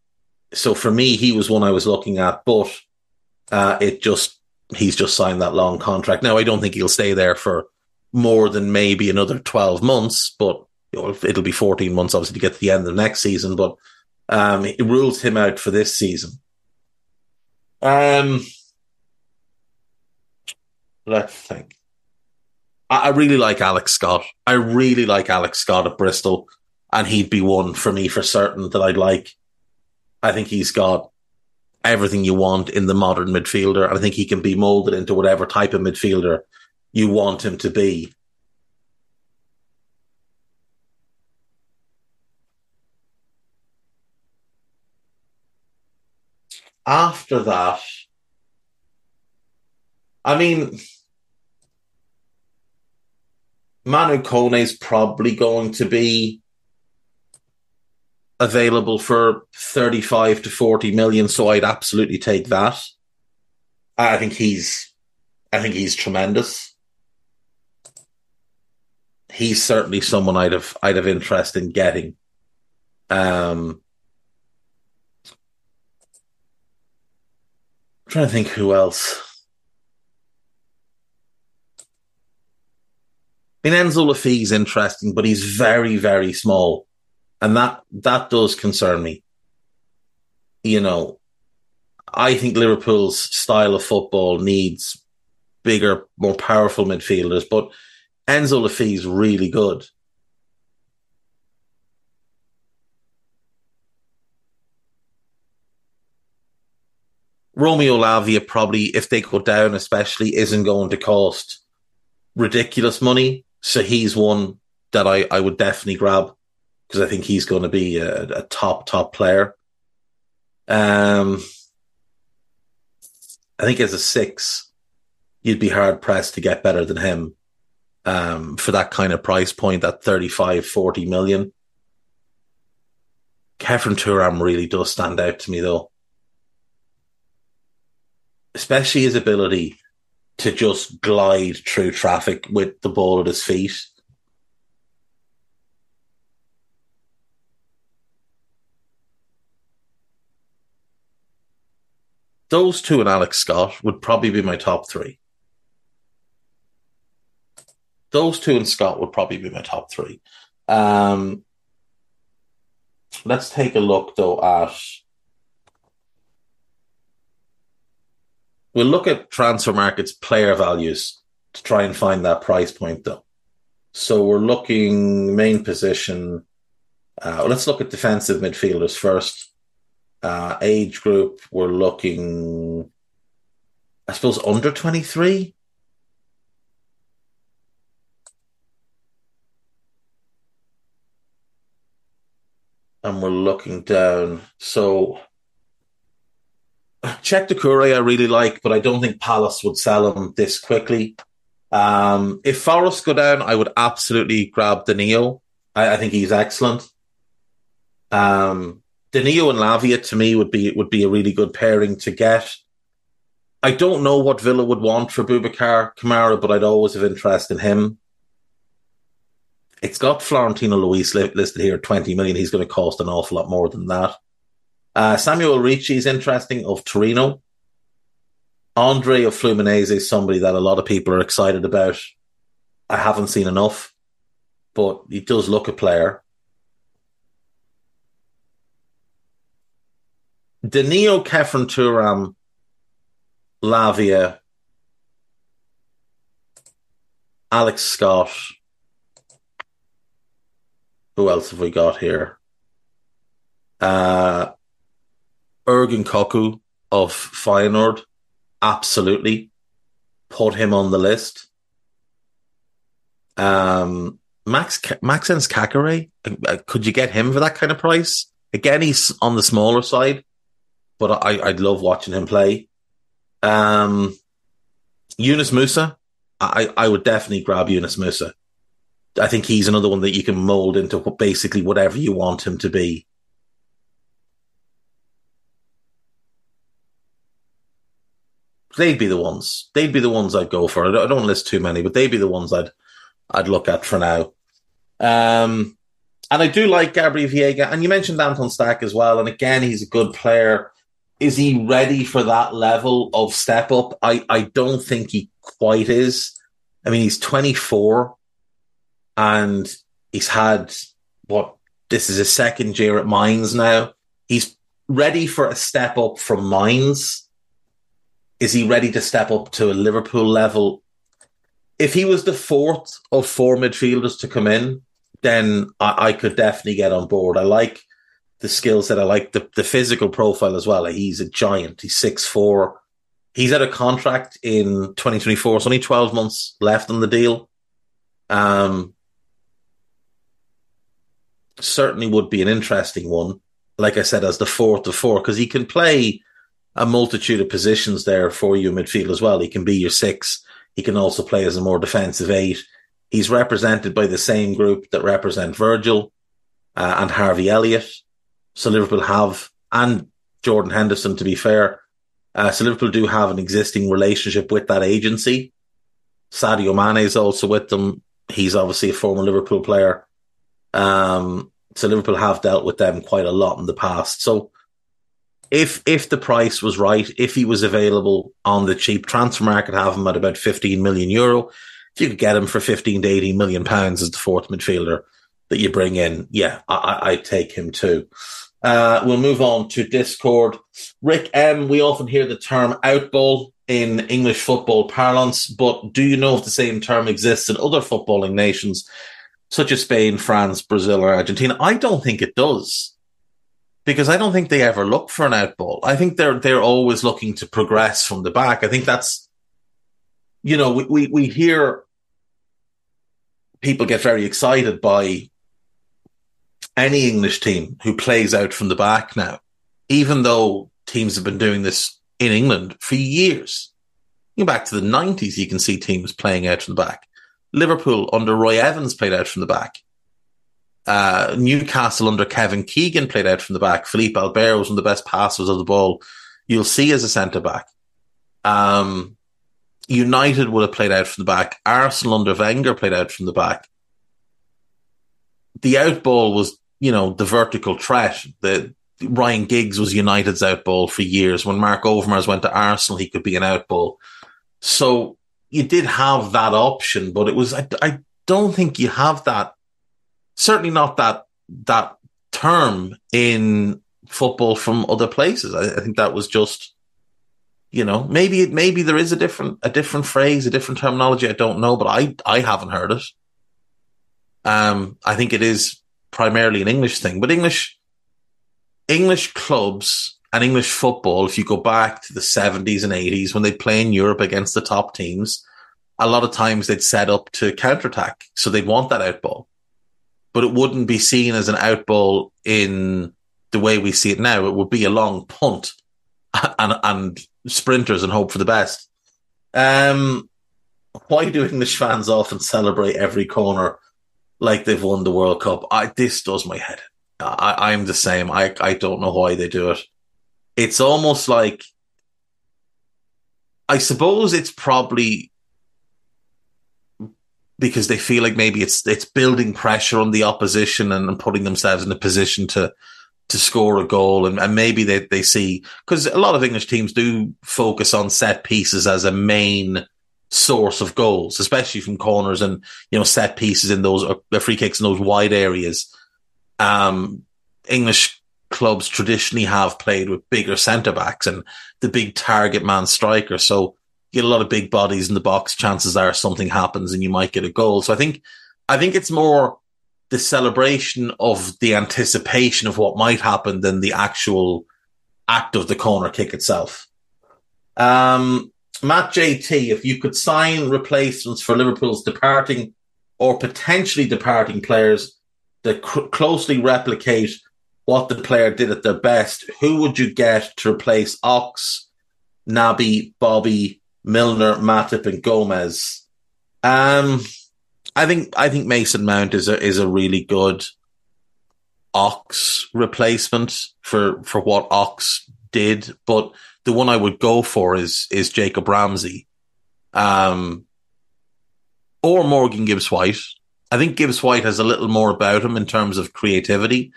So for me, he was one I was looking at, but uh, it just, he's just signed that long contract. Now, I don't think he'll stay there for more than maybe another 12 months, but it'll be 14 months, obviously, to get to the end of the next season. But um, it rules him out for this season. Um, let's think. I, I really like Alex Scott. I really like Alex Scott at Bristol, and he'd be one for me for certain that I'd like. I think he's got everything you want in the modern midfielder. I think he can be molded into whatever type of midfielder you want him to be. After that, I mean, Manu Kone is probably going to be available for 35 to 40 million. So I'd absolutely take that. I think he's, I think he's tremendous. He's certainly someone I'd have, I'd have interest in getting. Um, trying to think who else. I mean, Enzo Le Fée's interesting, but he's very, very small and that that does concern me. You know, I think Liverpool's style of football needs bigger, more powerful midfielders, but Enzo Le Fée is really good. Romeo Lavia probably, if they go down, especially, isn't going to cost ridiculous money. So he's one that I, I would definitely grab because I think he's going to be a, a top top player. Um, I think as a six, you'd be hard pressed to get better than him. Um, for that kind of price point, that 35, 40 million. Khéphren Thuram really does stand out to me though. Especially his ability to just glide through traffic with the ball at his feet. Those two and Alex Scott would probably be my top three. Those two and Scott would probably be my top three. Um, let's take a look though at. We'll look at transfer markets player values to try and find that price point though. So we're looking main position. Uh, let's look at defensive midfielders first uh, age group, we're looking, I suppose, under 23. And we're looking down. So, Cheick Doucouré I really like, but I don't think Palace would sell him this quickly. Um, if Forest go down, I would absolutely grab Danilo. I, I think he's excellent. Um, Danilo and Lavia to me would be would be a really good pairing to get. I don't know what Villa would want for Boubacar Kamara, but I'd always have interest in him. It's got Florentino Luis listed here 20 million. He's going to cost an awful lot more than that. Uh, Samuel Ricci is interesting of Torino. Andre of Fluminense is somebody that a lot of people are excited about. I haven't seen enough, but he does look a player. Danilo Khéphren Thuram, Lavia, Alex Scott. Who else have we got here? Uh, Orkun Kökçü of Feyenoord. Absolutely. Put him on the list. Um, Max Maxence Caqueret, uh, could you get him for that kind of price? Again, he's on the smaller side, but I, I'd love watching him play. Um, Yunus Musah, I, I would definitely grab Yunus Musah. I think he's another one that you can mold into basically whatever you want him to be. They'd be the ones. They'd be the ones I'd go for. I don't, I don't list too many, but they'd be the ones I'd I'd look at for now. Um, and I do like Gabriel Veiga, and you mentioned Anton Stach as well. And again, he's a good player. Is he ready for that level of step up? I, I don't think he quite is. I mean, he's 24 and he's had what this is his second year at Mainz now. He's ready for a step up from Mainz. Is he ready to step up to a Liverpool level? If he was the fourth of four midfielders to come in, then I, I could definitely get on board. I like the skills that I like the, the physical profile as well. He's a giant. He's six four. He's at a contract in 2024. It's only 12 months left on the deal. Um, certainly would be an interesting one. Like I said, as the fourth of four, because he can play a multitude of positions there for you in midfield as well. He can be your six. He can also play as a more defensive eight. He's represented by the same group that represent Virgil uh, and Harvey Elliott. So Liverpool have, and Jordan Henderson, to be fair. Uh, so Liverpool do have an existing relationship with that agency. Sadio Mane is also with them. He's obviously a former Liverpool player. Um, so Liverpool have dealt with them quite a lot in the past. So if if the price was right, if he was available on the cheap transfer market, have him at about 15 million euro, if you could get him for 15 to 18 million pounds as the fourth midfielder that you bring in, yeah, I, I take him too. Uh, we'll move on to Discord. Rick M, we often hear the term outball in English football parlance, but do you know if the same term exists in other footballing nations, such as Spain, France, Brazil, or Argentina? I don't think it does. Because I don't think they ever look for an outball. I think they're they're always looking to progress from the back. I think that's you know, we, we, we hear people get very excited by any English team who plays out from the back now, even though teams have been doing this in England for years. Go back to the 90s, you can see teams playing out from the back. Liverpool under Roy Evans played out from the back. Uh, Newcastle under Kevin Keegan played out from the back. Philippe Albert was one of the best passers of the ball you'll see as a centre back. Um, United would have played out from the back. Arsenal under Wenger played out from the back. The outball was, you know, the vertical threat. that Ryan Giggs was United's outball for years. When Mark Overmars went to Arsenal, he could be an outball. So you did have that option, but it was I, I don't think you have that. Certainly not that that term in football from other places. I, I think that was just you know, maybe maybe there is a different a different phrase, a different terminology. I don't know, but I I haven't heard it. Um, I think it is primarily an English thing, but English English clubs and English football, if you go back to the seventies and eighties when they'd play in Europe against the top teams, a lot of times they'd set up to counterattack, so they'd want that outball, but it wouldn't be seen as an outball in the way we see it now. It would be a long punt (laughs) and and sprinters and hope for the best. Um, why do English fans often celebrate every corner like they've won the World Cup? I, this does my head. I, I'm the same. I, I don't know why they do it. It's almost like, I suppose it's probably because they feel like maybe it's it's building pressure on the opposition and, and putting themselves in a position to to score a goal and, and maybe they, they see because a lot of English teams do focus on set pieces as a main source of goals, especially from corners and, you know, set pieces in those, uh, free kicks in those wide areas. Um, English clubs traditionally have played with bigger centre backs and the big target man striker. So you get a lot of big bodies in the box. Chances are something happens and you might get a goal. So I think, I think it's more the celebration of the anticipation of what might happen than the actual act of the corner kick itself. Um, Matt JT, if you could sign replacements for Liverpool's departing or potentially departing players that cr- closely replicate what the player did at their best, who would you get to replace Ox, Naby, Bobby, Milner, Matip, and Gomez? Um, I think I think Mason Mount is a is a really good Ox replacement for for what Ox did, but the one I would go for is is Jacob Ramsey, um, or Morgan Gibbs White. I think Gibbs White has a little more about him in terms of creativity,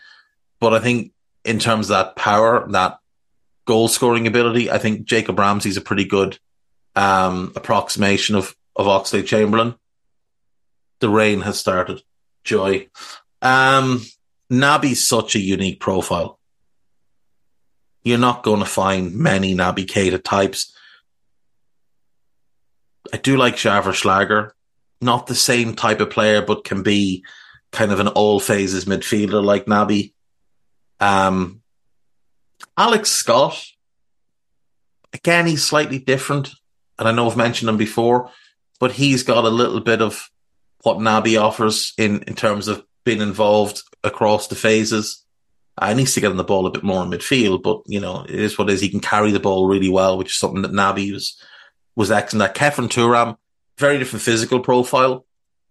but I think in terms of that power, that goal scoring ability, I think Jacob Ramsey's a pretty good um, approximation of of Oxlade Chamberlain. The rain has started. Joy. Um, Naby's such a unique profile you're not going to find many Naby Keita types. I do like Xaver Schlager, not the same type of player, but can be kind of an all phases midfielder like Naby. Um, Alex Scott, again, he's slightly different. And I know I've mentioned him before, but he's got a little bit of what Naby offers in, in terms of being involved across the phases. He needs to get on the ball a bit more in midfield, but you know, it is what it is. He can carry the ball really well, which is something that Naby was, was excellent at. Khéphren Thuram, very different physical profile,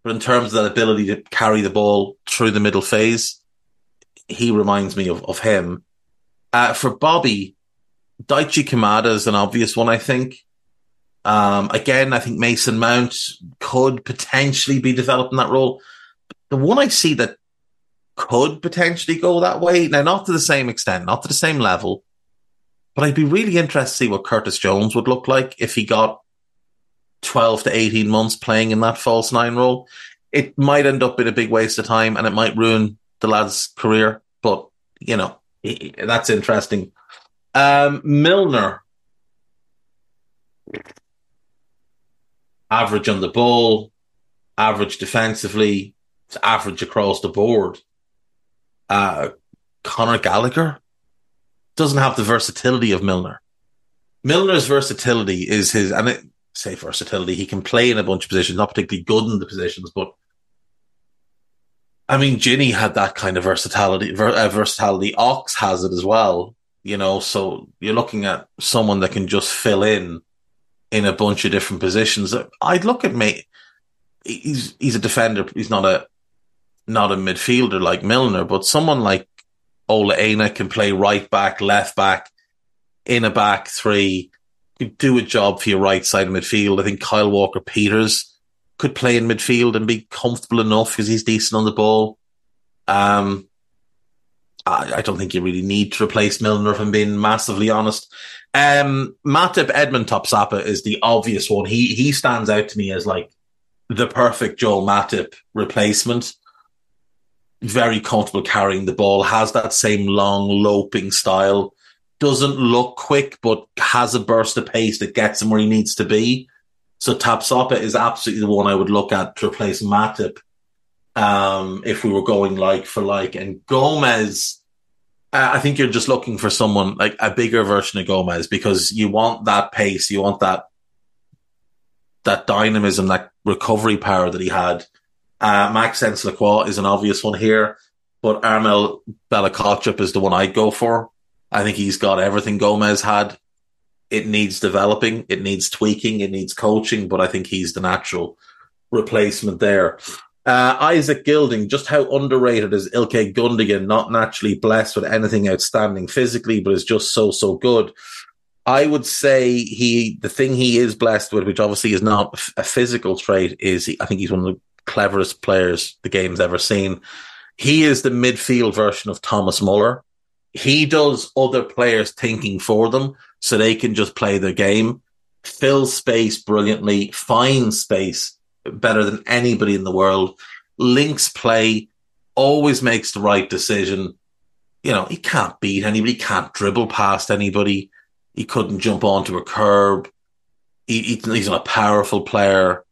but in terms of that ability to carry the ball through the middle phase, he reminds me of, of him. Uh, for Bobby, Daichi Kamada is an obvious one, I think. Um, again, I think Mason Mount could potentially be developed in that role. The one I see that could potentially go that way. Now, not to the same extent, not to the same level, but I'd be really interested to see what Curtis Jones would look like if he got 12 to 18 months playing in that false nine role. It might end up in a big waste of time and it might ruin the lad's career, but you know, that's interesting. Um, Milner, average on the ball, average defensively, average across the board uh, Conor Gallagher doesn't have the versatility of Milner. Milner's versatility is his, and it, say versatility, he can play in a bunch of positions, not particularly good in the positions, but I mean, Gini had that kind of versatility. Ver, uh, versatility. Ox has it as well, you know. So you're looking at someone that can just fill in in a bunch of different positions. I'd look at me. He's he's a defender. He's not a not a midfielder like Milner, but someone like Ola Aina can play right back, left back, in a back three, could do a job for your right side of midfield. I think Kyle Walker Peters could play in midfield and be comfortable enough because he's decent on the ball. Um, I, I, don't think you really need to replace Milner, if I'm being massively honest. Um, Matip Edmond Tapsoba is the obvious one. He he stands out to me as like the perfect Joel Matip replacement very comfortable carrying the ball, has that same long loping style, doesn't look quick, but has a burst of pace that gets him where he needs to be. So Tapsoba is absolutely the one I would look at to replace Matip. Um, if we were going like for like and Gomez, I think you're just looking for someone like a bigger version of Gomez because you want that pace, you want that, that dynamism, that recovery power that he had uh, Maxence Lacroix is an obvious one here, but Armel Bella-Kotchap is the one I'd go for. I think he's got everything Gomez had. It needs developing, it needs tweaking, it needs coaching, but I think he's the natural replacement there. Uh, Isaac Gilding, just how underrated is Ilkay Gundogan? Not naturally blessed with anything outstanding physically, but is just so so good. I would say he, the thing he is blessed with, which obviously is not a physical trait, is he, I think he's one of the cleverest players the game's ever seen. He is the midfield version of Thomas Muller. He does other players thinking for them so they can just play their game. fills space brilliantly, finds space better than anybody in the world, links play, always makes the right decision. You know, he can't beat anybody, can't dribble past anybody. He couldn't jump onto a curb. He, he's not a powerful player,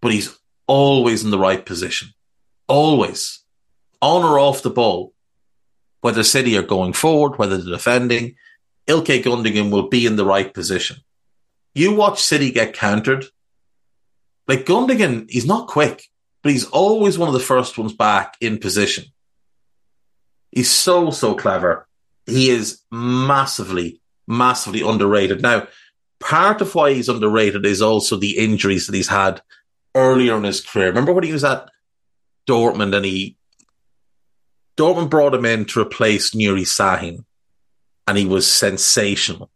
but he's always in the right position. Always. On or off the ball. Whether City are going forward, whether they're defending, Ilkay Gundogan will be in the right position. You watch City get countered. Like Gundogan, he's not quick, but he's always one of the first ones back in position. He's so, so clever. He is massively, massively underrated. Now, part of why he's underrated is also the injuries that he's had earlier in his career. Remember when he was at Dortmund and he Dortmund brought him in to replace Nuri Sahin and he was sensational.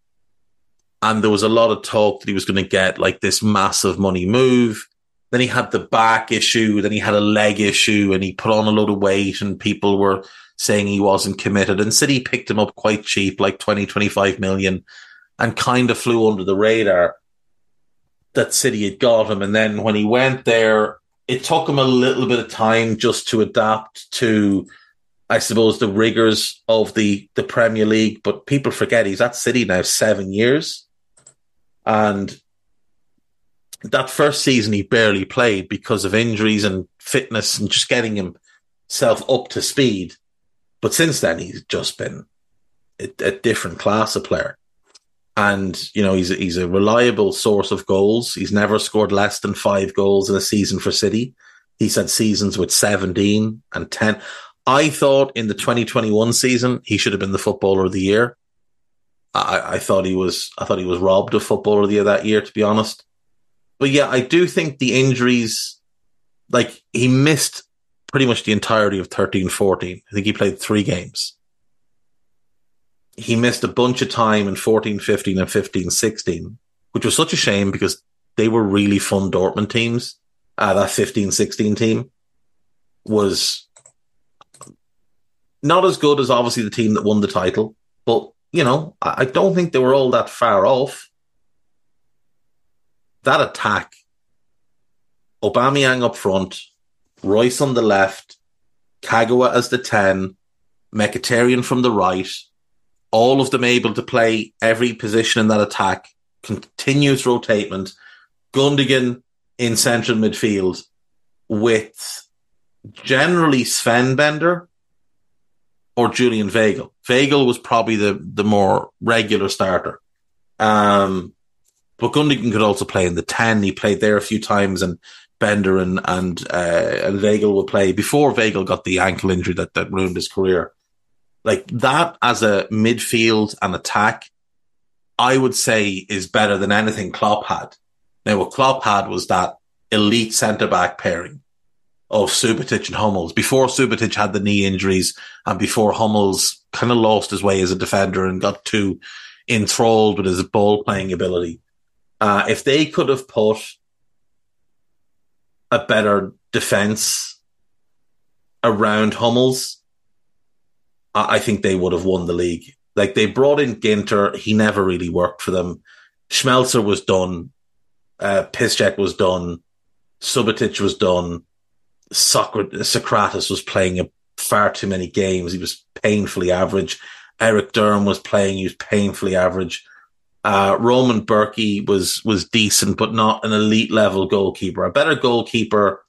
And there was a lot of talk that he was going to get like this massive money move. Then he had the back issue, then he had a leg issue and he put on a lot of weight and people were saying he wasn't committed. And City picked him up quite cheap, like 20, 25 million and kind of flew under the radar that City had got him. And then when he went there, it took him a little bit of time just to adapt to, I suppose, the rigors of the, the Premier League. But people forget he's at City now seven years. And that first season, he barely played because of injuries and fitness and just getting himself up to speed. But since then, he's just been a, a different class of player and you know he's a, he's a reliable source of goals. He's never scored less than five goals in a season for City. He's had seasons with 17 and 10. I thought in the 2021 season he should have been the footballer of the year. I, I thought he was I thought he was robbed of footballer of the year that year, to be honest. But yeah, I do think the injuries, like he missed pretty much the entirety of 13 14. I think he played three games he missed a bunch of time in 14, 15 and 15, 16, which was such a shame because they were really fun Dortmund teams. Uh, that 15, 16 team was not as good as obviously the team that won the title, but you know, I, I don't think they were all that far off. That attack, Aubameyang up front, Reus on the left, Kagawa as the 10, Mkhitaryan from the right, all of them able to play every position in that attack, continuous rotatement, Gundogan in central midfield with generally Sven Bender or Julian Weigl. Weigl was probably the, the more regular starter. Um, but Gundogan could also play in the 10. He played there a few times and Bender and, and, uh, and Weigl would play before Weigl got the ankle injury that, that ruined his career. Like that as a midfield and attack, I would say is better than anything Klopp had. Now, what Klopp had was that elite centre back pairing of Subotic and Hummels before Subotic had the knee injuries and before Hummels kind of lost his way as a defender and got too enthralled with his ball playing ability. Uh, if they could have put a better defense around Hummels, I think they would have won the league. Like they brought in Ginter, he never really worked for them. Schmelzer was done. Uh, Piszczek was done. Subotic was done. Sokratis was playing a, far too many games. He was painfully average. Erik Durm was playing. He was painfully average. Uh, Roman Bürki was was decent, but not an elite level goalkeeper. A better goalkeeper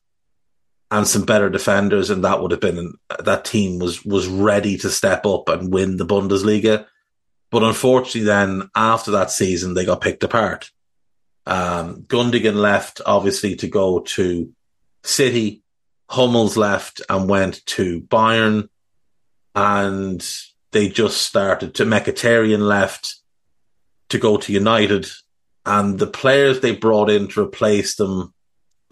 and some better defenders, and that would have been that team was was ready to step up and win the Bundesliga. But unfortunately, then after that season, they got picked apart. Um, Gundogan left, obviously, to go to City. Hummels left and went to Bayern, and they just started to Mkhitaryan left to go to United, and the players they brought in to replace them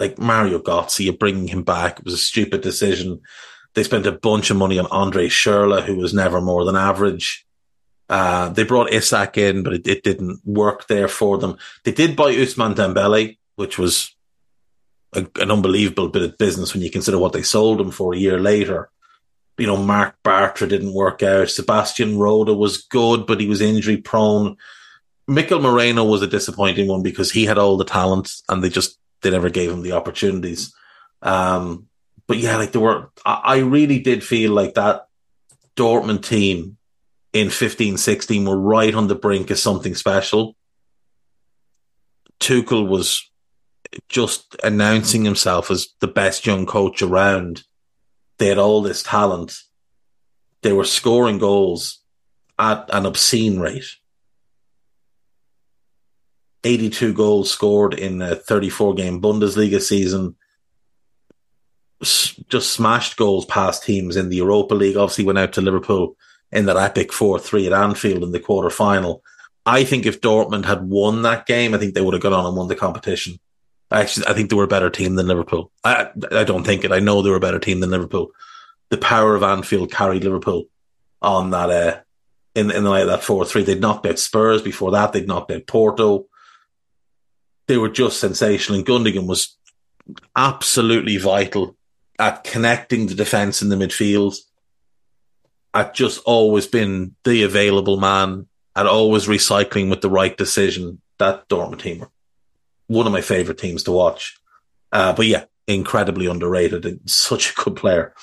like Mario Götze, you're bringing him back. It was a stupid decision. They spent a bunch of money on Andre Schürrle, who was never more than average. Uh, they brought Isak in, but it, it, didn't work there for them. They did buy Ousmane Dembele, which was a, an unbelievable bit of business when you consider what they sold him for a year later. You know, Marc Bartra didn't work out. Sebastian Rode was good, but he was injury prone. Mikel Merino was a disappointing one because he had all the talent and they just they never gave him the opportunities. Um, but yeah, like there were, I, I really did feel like that Dortmund team in 15 16 were right on the brink of something special. Tuchel was just announcing himself as the best young coach around. They had all this talent. They were scoring goals at an obscene rate. 82 goals scored in a 34 game Bundesliga season. S- just smashed goals past teams in the Europa League. Obviously, went out to Liverpool in that epic 4 3 at Anfield in the quarter final. I think if Dortmund had won that game, I think they would have gone on and won the competition. Actually, I think they were a better team than Liverpool. I, I don't think it. I know they were a better team than Liverpool. The power of Anfield carried Liverpool on that, uh, in, in the night of that 4 3. They'd knocked out Spurs before that. They'd knocked out Porto. They were just sensational. And Gundogan was absolutely vital at connecting the defence in the midfield. At just always been the available man, at always recycling with the right decision. That Dortmund team were one of my favourite teams to watch. Uh, but yeah, incredibly underrated and (laughs) such a good player.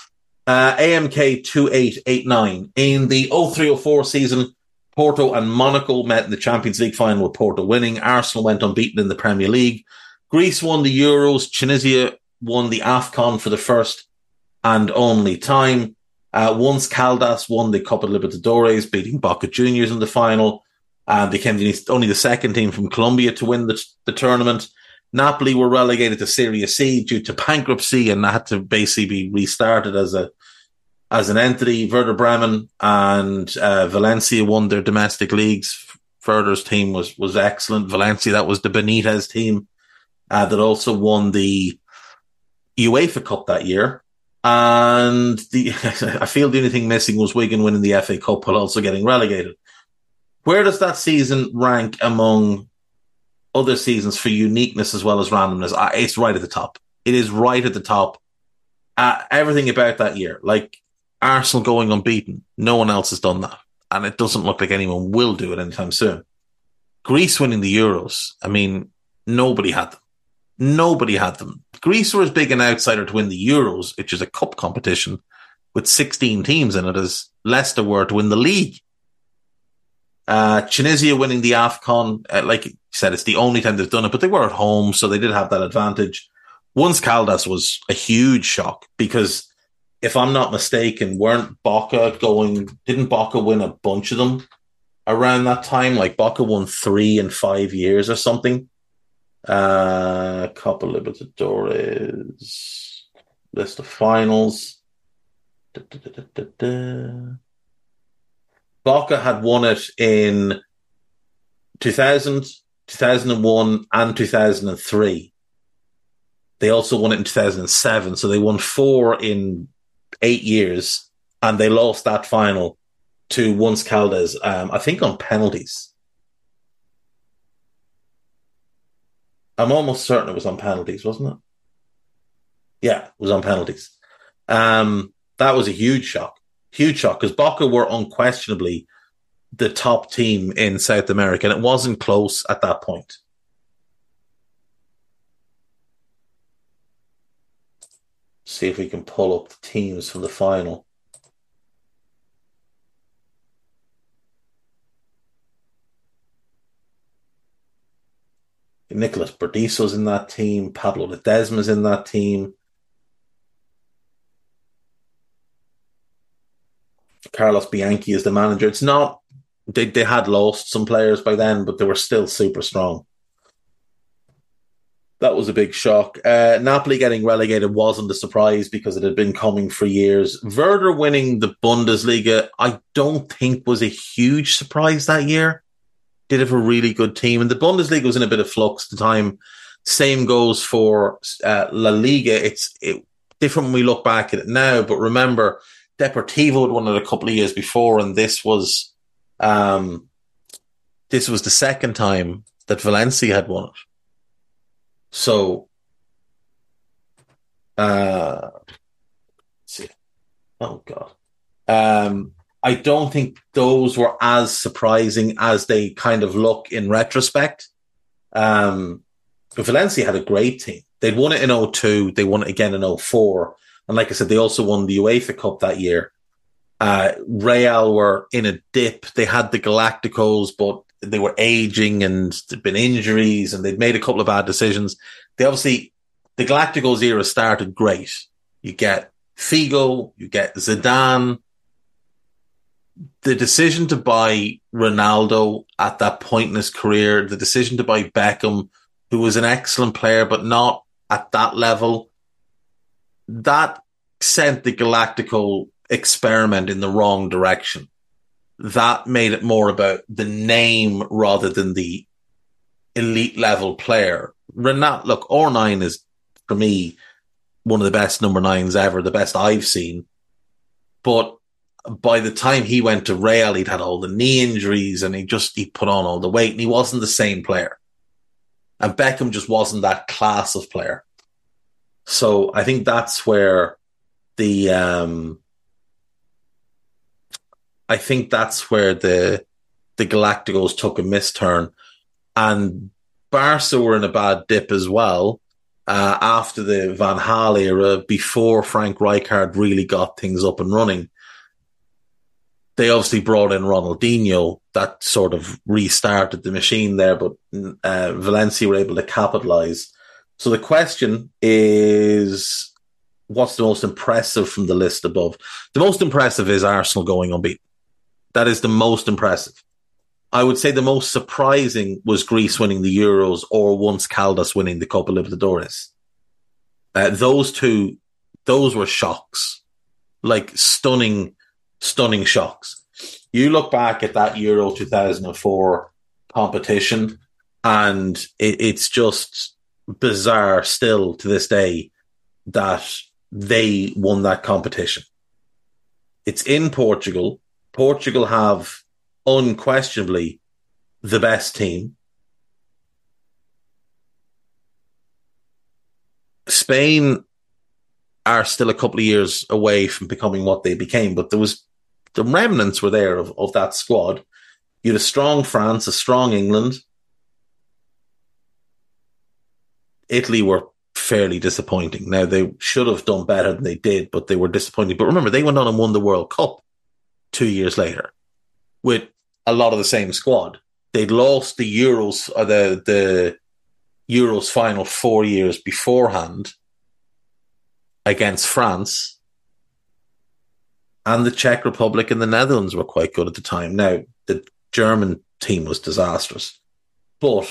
Uh, AMK 2889 in the 0304 season, Porto and Monaco met in the Champions League final with Porto winning. Arsenal went unbeaten in the Premier League. Greece won the Euros. Tunisia won the AFCON for the first and only time. Uh, Once Caldas won the Copa Libertadores, beating Boca Juniors in the final, and became the, only the second team from Colombia to win the, the tournament. Napoli were relegated to Serie C due to bankruptcy and had to basically be restarted as a as an entity. Werder Bremen and uh, Valencia won their domestic leagues. Werder's team was was excellent. Valencia, that was the Benitez team uh, that also won the UEFA Cup that year. And the (laughs) I feel the only thing missing was Wigan winning the FA Cup while also getting relegated. Where does that season rank among other seasons for uniqueness as well as randomness? It's right at the top. It is right at the top. Uh, everything about that year, like Arsenal going unbeaten, no one else has done that. And it doesn't look like anyone will do it anytime soon. Greece winning the Euros, I mean, nobody had them. Nobody had them. Greece were as big an outsider to win the Euros, which is a cup competition with 16 teams in it, as Leicester were to win the league. Uh, Tunisia winning the AFCON, uh, like you said, it's the only time they've done it, but they were at home, so they did have that advantage. Once Caldas was a huge shock because if I'm not mistaken, weren't Boca going, didn't Boca win a bunch of them around that time? Like Boca won three in five years or something. Uh, Copa Libertadores, list of finals. Da, da, da, Boca had won it in 2000, 2001, and 2003. They also won it in 2007. So they won four in eight years and they lost that final to Once Caldas, um, I think on penalties. I'm almost certain it was on penalties, wasn't it? Yeah, it was on penalties. Um, that was a huge shock huge shock because Boca were unquestionably the top team in South America, and it wasn't close at that point. See if we can pull up the teams from the final. Nicholas Burdisso's in that team. Pablo Ledesma's in that team. Carlos Bianchi is the manager. It's not they they had lost some players by then, but they were still super strong. That was a big shock. Uh, Napoli getting relegated wasn't a surprise because it had been coming for years. Werder winning the Bundesliga, I don't think was a huge surprise that year. Did have a really good team, and the Bundesliga was in a bit of flux at the time. Same goes for uh, La Liga. It's it, different when we look back at it now, but remember Deportivo had won it a couple of years before, and this was um, this was the second time that Valencia had won it. So, uh, see, oh god, um, I don't think those were as surprising as they kind of look in retrospect. Um, Valencia had a great team. They'd won it in 02. They won it again in 04. And like I said, they also won the UEFA Cup that year. Uh, Real were in a dip. They had the Galacticos, but they were aging and there'd been injuries and they'd made a couple of bad decisions. They obviously, the Galacticos era started great. You get Figo, you get Zidane. The decision to buy Ronaldo at that point in his career, the decision to buy Beckham, who was an excellent player, but not at that level, that sent the Galactico experiment in the wrong direction. That made it more about the name rather than the elite level player. Renat, look, R9 is for me one of the best number nines ever, the best I've seen. But by the time he went to Real, he'd had all the knee injuries and he just he put on all the weight and he wasn't the same player. And Beckham just wasn't that class of player. So I think that's where the um I think that's where the the Galacticos took a misturn and Barca were in a bad dip as well uh, after the Van Gaal era, before Frank Rijkaard really got things up and running, they obviously brought in Ronaldinho. That sort of restarted the machine there, but uh, Valencia were able to capitalize. So the question is, what's the most impressive from the list above? The most impressive is Arsenal going unbeaten. That is the most impressive. I would say the most surprising was Greece winning the Euros or Once Caldas winning the Copa Libertadores. Uh, those two, those were shocks, like stunning, stunning shocks. You look back at that Euro 2004 competition and it, it's just bizarre still to this day that they won that competition. It's in Portugal. Portugal have unquestionably the best team. Spain are still a couple of years away from becoming what they became, but there was the remnants were there of, of that squad. You had a strong France, a strong England. Italy were fairly disappointing. Now they should have done better than they did, but they were disappointing. But remember, they went on and won the World Cup two years later with a lot of the same squad. They'd lost the Euros or uh, the the Euros final four years beforehand against France. And the Czech Republic and the Netherlands were quite good at the time. Now, the German team was disastrous. But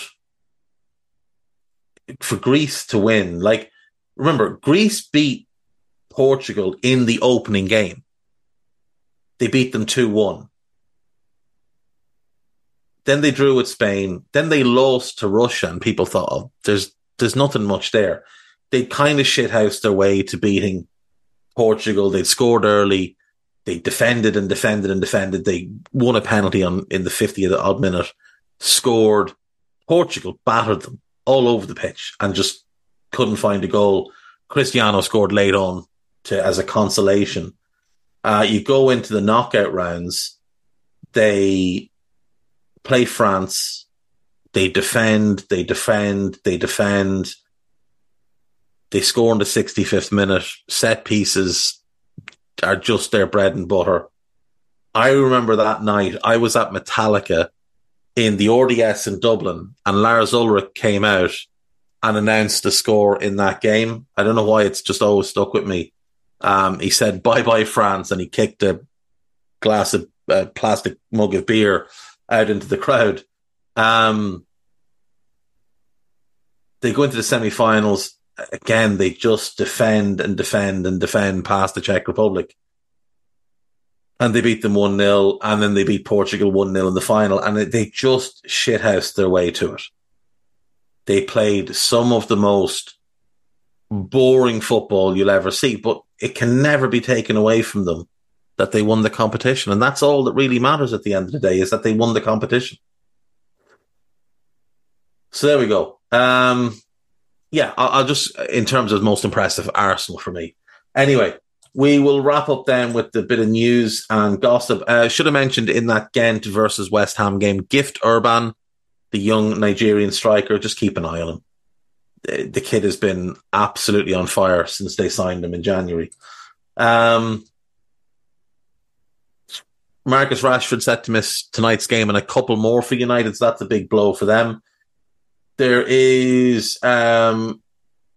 for Greece to win, like, remember, Greece beat Portugal in the opening game. They beat them 2 1. Then they drew with Spain. Then they lost to Russia, and people thought, oh, there's there's nothing much there. They kind of shithoused their way to beating Portugal. They'd scored early. They defended and defended and defended. They won a penalty on in the 50th odd minute, scored. Portugal battered them all over the pitch and just couldn't find a goal. Cristiano scored late on to as a consolation. Uh, you go into the knockout rounds. They play France. They defend, they defend, they defend. They score in the 65th minute. Set pieces are just their bread and butter. I remember that night I was at Metallica in the RDS in Dublin and Lars Ulrich came out and announced the score in that game. I don't know why it's just always stuck with me. Um, he said bye bye France and he kicked a glass of uh, plastic mug of beer out into the crowd. Um, they go into the semi-finals again. They just defend and defend and defend past the Czech Republic, and they beat them one 0 and then they beat Portugal one 0 in the final, and they just shithoused their way to it. They played some of the most boring football you'll ever see, but it can never be taken away from them that they won the competition. And that's all that really matters at the end of the day is that they won the competition. So there we go. Um, yeah, I'll, I'll, just, in terms of most impressive, Arsenal for me. Anyway, We will wrap up then with the bit of news and gossip. Uh, should have mentioned in that Ghent versus West Ham game, Gift Orban, the young Nigerian striker, just keep an eye on him. The, kid has been absolutely on fire since they signed him in January. Um, Marcus Rashford set to miss tonight's game and a couple more for United, so that's a big blow for them. There is um,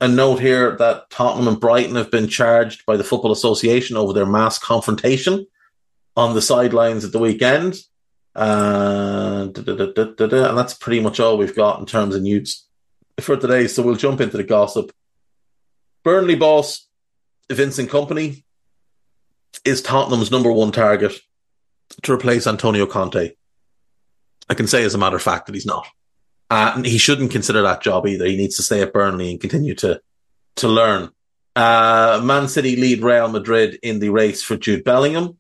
a note here that Tottenham and Brighton have been charged by the Football Association over their mass confrontation on the sidelines at the weekend. Uh, and that's pretty much all we've got in terms of news for today. So we'll jump into the gossip. Burnley boss Vincent Kompany is Tottenham's number one target to replace Antonio Conte. I can say as a matter of fact that he's not. Uh, he shouldn't consider that job either. He needs to stay at Burnley and continue to to learn. Uh, Man City lead Real Madrid in the race for Jude Bellingham.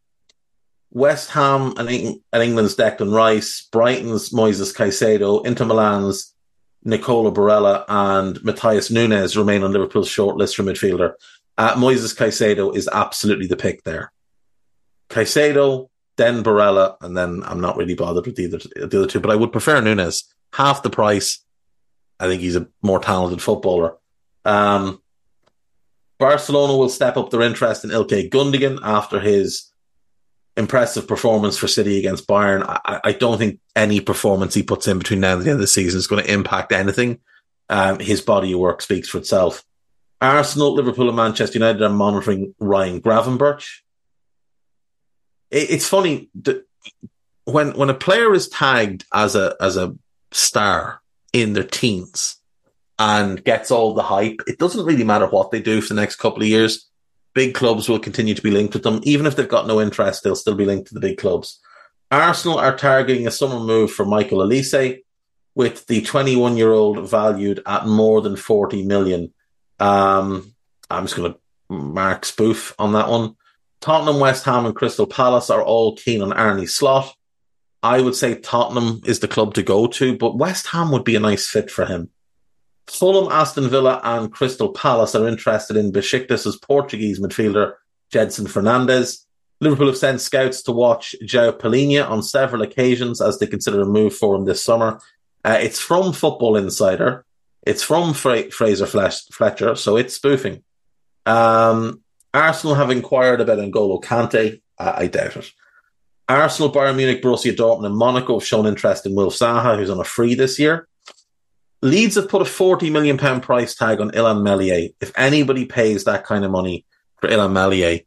West Ham and, Eng- and England's Declan Rice, Brighton's Moises Caicedo, Inter Milan's Nicola Barella, and Matheus Nunes remain on Liverpool's shortlist for midfielder. Uh, Moises Caicedo is absolutely the pick there. Caicedo, then Barella, and then I'm not really bothered with either the other two, but I would prefer Nunes half the price. I think he's a more talented footballer. Um, Barcelona will step up their interest in Ilkay Gundogan after his impressive performance for City against Bayern. I, I, don't think any performance he puts in between now and the end of the season is going to impact anything. Um, his body of work speaks for itself. Arsenal, Liverpool, and Manchester United are monitoring Ryan Gravenberch. It, it's funny when when a player is tagged as a as a star in their teens and gets all the hype, it doesn't really matter what they do for the next couple of years. Big clubs will continue to be linked with them. Even if they've got no interest, they'll still be linked to the big clubs. Arsenal are targeting a summer move for Michael Olise, with the 21 year old valued at more than 40 million. Um, I'm just going to mark spoof on that one. Tottenham, West Ham, and Crystal Palace are all keen on Arne Slot. I would say Tottenham is the club to go to, but West Ham would be a nice fit for him. Fulham, Aston Villa, and Crystal Palace are interested in Besiktas' Portuguese midfielder Gedson Fernandes. Liverpool have sent scouts to watch João Palhinha on several occasions as they consider a move for him this summer. Uh, it's from Football Insider. It's from Fra- Fraser Fletcher, so it's spoofing. Um, Arsenal have inquired about N'Golo Kante. I doubt it. Arsenal, Bayern Munich, Borussia Dortmund, and Monaco have shown interest in Wilf Zaha, who's on a free this year. Leeds have put a forty million pound price tag on Illan Meslier. If anybody pays that kind of money for Illan Meslier,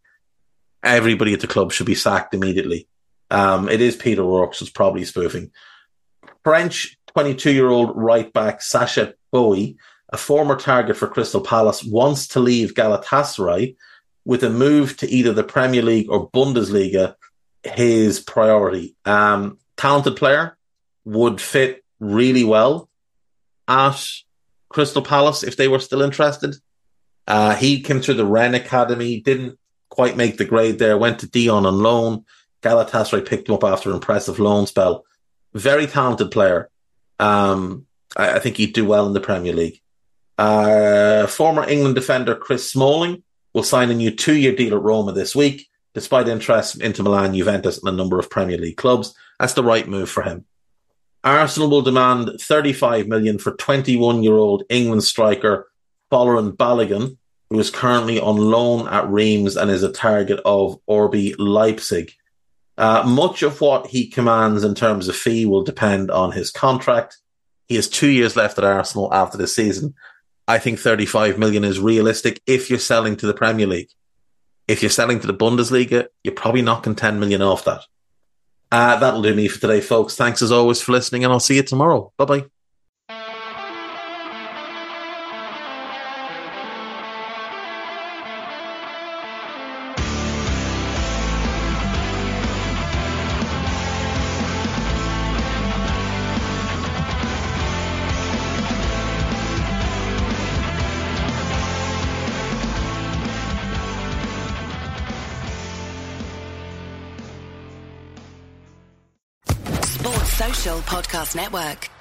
everybody at the club should be sacked immediately. Um, it is Pete O'Rourke, so it's probably spoofing. French 22 year old right back Sacha Boey, a former target for Crystal Palace, wants to leave Galatasaray with a move to either the Premier League or Bundesliga his priority. Um, talented player would fit really well at Crystal Palace if they were still interested. Uh, he came through the Rennes Academy, didn't quite make the grade there, went to Dijon on loan. Galatasaray picked him up after an impressive loan spell. Very talented player. Um, I, I, think he'd do well in the Premier League. Uh, former England defender Chris Smalling will sign a new two year deal at Roma this week despite interest Inter Milan, Juventus, and a number of Premier League clubs. That's the right move for him. Arsenal will demand 35 million for 21 year old England striker Folarin Balogun, who is currently on loan at Reims and is a target of RB Leipzig. Uh, much of what he commands in terms of fee will depend on his contract. He has two years left at Arsenal after the season. I think 35 million is realistic if you're selling to the Premier League. If you're selling to the Bundesliga, you're probably knocking 10 million off that. Uh, that'll do me for today, folks. Thanks as always for listening, and I'll see you tomorrow. Bye bye. Network.